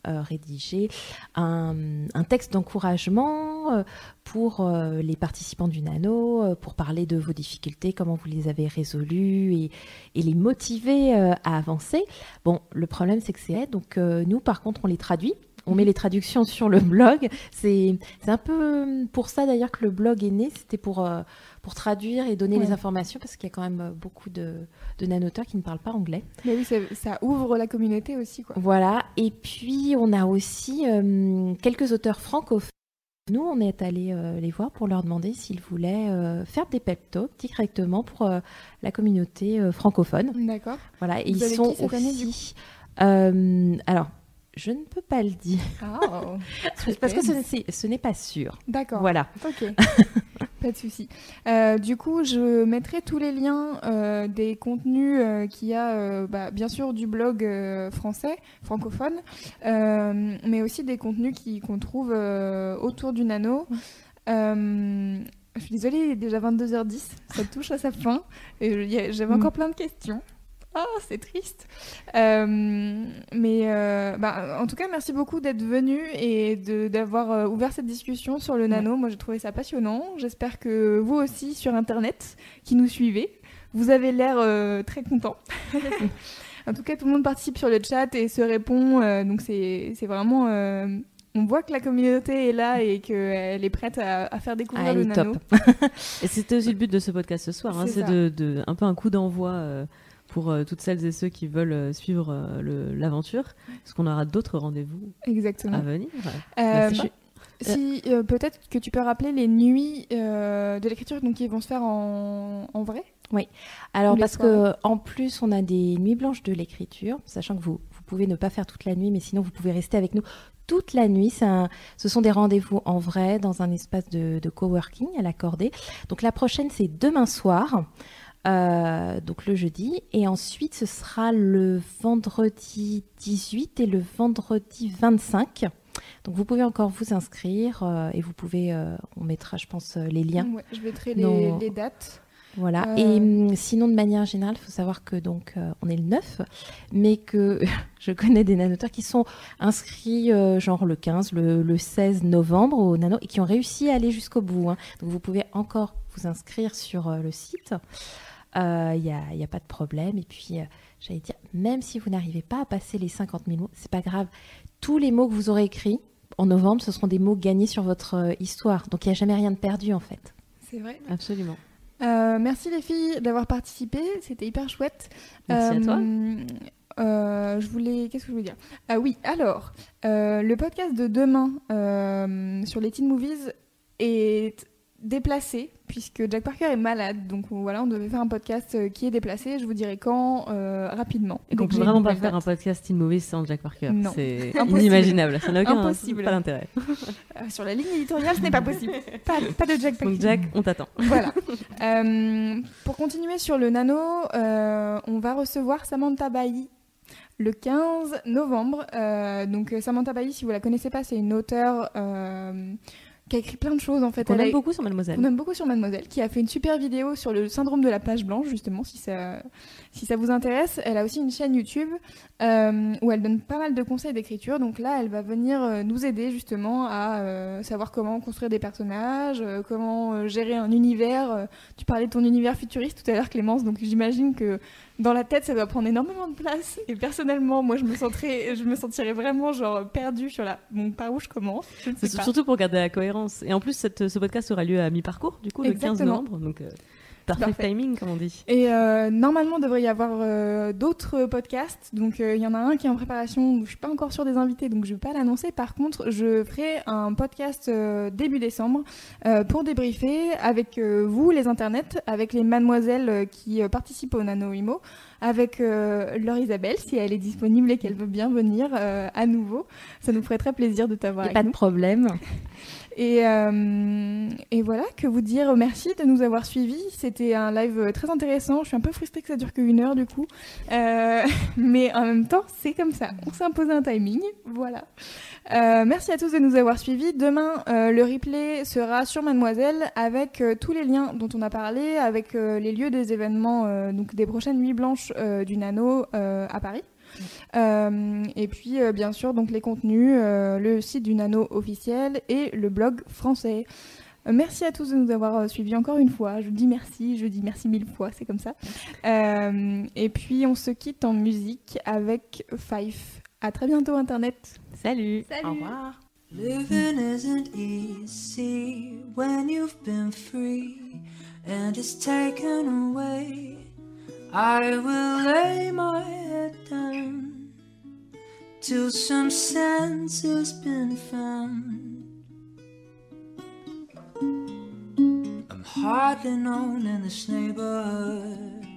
rédiger un, un texte d'encouragement pour les participants du Nano, pour parler de vos difficultés, comment vous les avez résolues et, et les motiver à avancer? Bon, le problème c'est que c'est donc nous par contre on les traduit. On met les traductions sur le blog. C'est un peu pour ça d'ailleurs que le blog est né. C'était pour, euh, pour traduire et donner Ouais. les informations parce qu'il y a quand même euh, beaucoup de, de nanoteurs qui ne parlent pas anglais. Mais oui, ça, ça ouvre la communauté aussi, quoi. Voilà. Et puis, on a aussi euh, quelques auteurs francophones. Nous, on est allé euh, les voir pour leur demander s'ils voulaient euh, faire des pep talks directement pour euh, la communauté francophone. D'accord. Voilà. Et Vous ils avez sont qui cette année, du aussi. alors, je ne peux pas le dire Ah, parce que ce, n'est- pas sûr. D'accord. Voilà. Ok. Pas de souci. Euh, du coup, je mettrai tous les liens euh, des contenus euh, qu'il y a, bah, bien sûr, du blog français, francophone, mais aussi des contenus qu'on trouve autour du nano. Je suis désolée, il est déjà 22h10, ça touche à sa fin. et J'avais Mm. encore plein de questions. Ah, c'est triste. Euh, mais euh, bah, en tout cas, merci beaucoup d'être venu et de- d'avoir euh, ouvert cette discussion sur le nano. Moi, j'ai trouvé ça passionnant. J'espère que vous aussi, sur Internet, qui nous suivez, vous avez l'air euh, très content. en tout cas, tout le monde participe sur le chat et se répond. donc, c'est vraiment. on voit que la communauté est là et qu'elle est prête à, à faire découvrir Ah, le nano. top. Et c'était aussi le but de ce podcast ce soir, hein, C'est de, de- un peu un coup d'envoi pour euh, toutes celles et ceux qui veulent euh, suivre euh, l'aventure, parce qu'on aura d'autres rendez-vous à venir. Euh, Merci. Si euh, peut-être que tu peux rappeler les nuits euh, de l'écriture donc qui vont se faire en, en vrai? Alors Ou les parce que en plus on a des nuits blanches de l'écriture, sachant que vous vous pouvez ne pas faire toute la nuit, mais sinon vous pouvez rester avec nous toute la nuit. Un- ce sont des rendez-vous en vrai dans un espace de, de coworking à l'accordé. Donc la prochaine c'est demain soir. Euh, donc le jeudi. Et ensuite, ce sera le vendredi 18 et le vendredi 25. Donc vous pouvez encore vous inscrire euh, et vous pouvez, euh, on mettra, je pense, les liens. Ouais, je mettrai les, dates. Voilà. Et hum, sinon, de manière générale, il faut savoir que donc on est le 9, mais que je connais des nanoteurs qui sont inscrits genre le 15, le, le 16 novembre au nano et qui ont réussi à aller jusqu'au bout. hein. Donc vous pouvez encore vous inscrire sur le site. Il n'y a, y a pas de problème. Et puis, euh, j'allais dire, même si vous n'arrivez pas à passer les 50 000 mots, c'est pas grave. Tous les mots que vous aurez écrits en novembre, ce seront des mots gagnés sur votre euh, histoire. Donc il n'y a jamais rien de perdu en fait. C'est vrai. Absolument. Euh, merci les filles d'avoir participé, c'était hyper chouette. Merci à toi. euh, je voulais, qu'est-ce que je voulais dire? Ah oui, alors euh, le podcast de demain euh, sur les teen movies est déplacé puisque Jack Parker est malade, donc voilà, on devait faire un podcast euh, qui est déplacé. Je vous dirai quand euh, rapidement. Et peut j'ai vraiment pas faire un podcast Movie sans Jack Parker. C'est inimaginable. Ça n'a aucun Impossible. pas d'intérêt. Euh, sur la ligne éditoriale, ce n'est pas possible. pas, pas de Jack Parker. Donc Jack, on t'attend. Voilà. Euh, pour continuer sur le nano, euh, on va recevoir Samantha Bailly le 15 novembre. Euh, donc euh, Samantha Bailly, si vous la connaissez pas, c'est une auteure euh, qui a écrit plein de choses en fait. On Elle a- aime beaucoup sur Mademoiselle. on aime beaucoup sur Mademoiselle, qui a fait une super vidéo sur le syndrome de la page blanche, justement, si ça, si ça vous intéresse. Elle a aussi une chaîne YouTube euh, où elle donne pas mal de conseils d'écriture. Donc là, elle va venir euh, nous aider justement à euh, savoir comment construire des personnages, euh, comment euh, gérer un univers. Euh, Tu parlais de ton univers futuriste tout à l'heure, Clémence, donc j'imagine que dans la tête, ça doit prendre énormément de place. Et personnellement, moi, je me sentirais, je me sentirais vraiment genre perdue sur la, bon, par où je commence. Je ne sais C'est surtout pour garder la cohérence. Et en plus, cette- ce podcast aura lieu à mi-parcours, du coup, le 15 Exactement. novembre. Donc, euh, parfait, Parfait. timing, comme on dit. Et euh, normalement, il devrait y avoir euh, d'autres podcasts. Donc, euh, il y en a un qui est en préparation. Je suis pas encore sûre des invités, donc je vais pas l'annoncer. Par contre, je ferai un podcast euh, début décembre euh, pour débriefer avec euh, vous, les internets, avec les mademoiselles euh, qui euh, participent au Nano Imo, avec euh, Laure Isabelle, si elle est disponible et qu'elle veut bien venir euh, à nouveau. Ça nous ferait très plaisir de t'avoir pas nous. de problème. Et, euh, et voilà, que vous dire merci de nous avoir suivis. C'était un live très intéressant. Je suis un peu frustrée que ça dure qu'une heure du coup. Euh, mais en même temps, c'est comme ça. On s'est imposé un timing. Voilà. Euh, merci à tous de nous avoir suivis. Demain, le replay sera sur Mademoiselle avec tous les liens dont on a parlé, avec les lieux des événements, donc des prochaines nuits blanches du Nano à Paris. Euh, et puis euh, bien sûr donc les contenus, euh, le site du Nano officiel et le blog français. Merci à tous de nous avoir suivis encore une fois. Je dis merci, je dis merci mille fois, c'est comme ça. Euh, et puis on se quitte en musique avec Five. À très bientôt Internet. Salut. Salut. Au revoir. Living isn't easy when you've been free and it's taken away. I will lay my head down till some sense has been found. I'm hardly known in this neighborhood.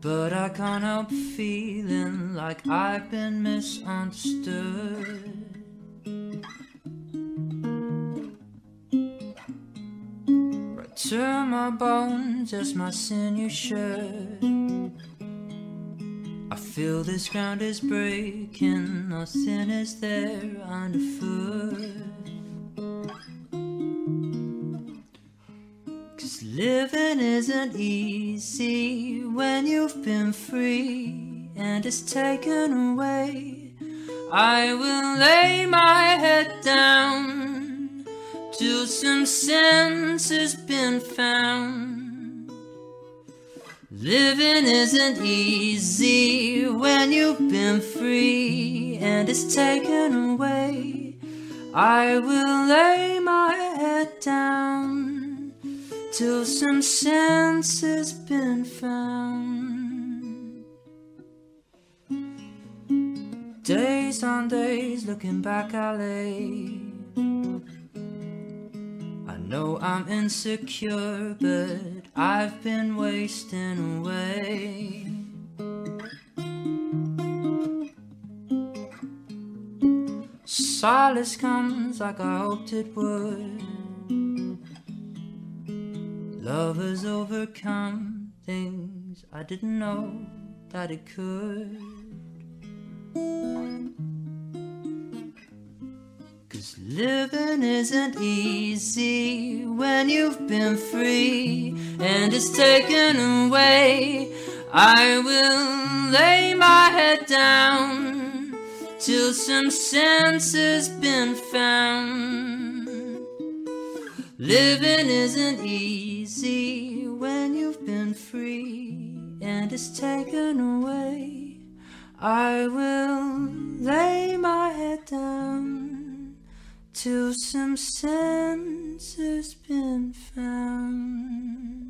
But I can't help feeling like I've been misunderstood. To my bones as my sinews shirt. I feel this ground is breaking, nothing is there underfoot. Cause living isn't easy when you've been free and it's taken away. I will lay my head down till some sense has been found. Living isn't easy when you've been free and it's taken away. I will lay my head down till some sense has been found. Days on days looking back, I lay. Know I'm insecure, but I've been wasting away. Solace comes like I hoped it would. Love has overcome things I didn't know that it could. Cause living isn't easy when you've been free and it's taken away. I will lay my head down till some sense has been found. Living isn't easy when you've been free and it's taken away. I will lay my head down till some sense has been found.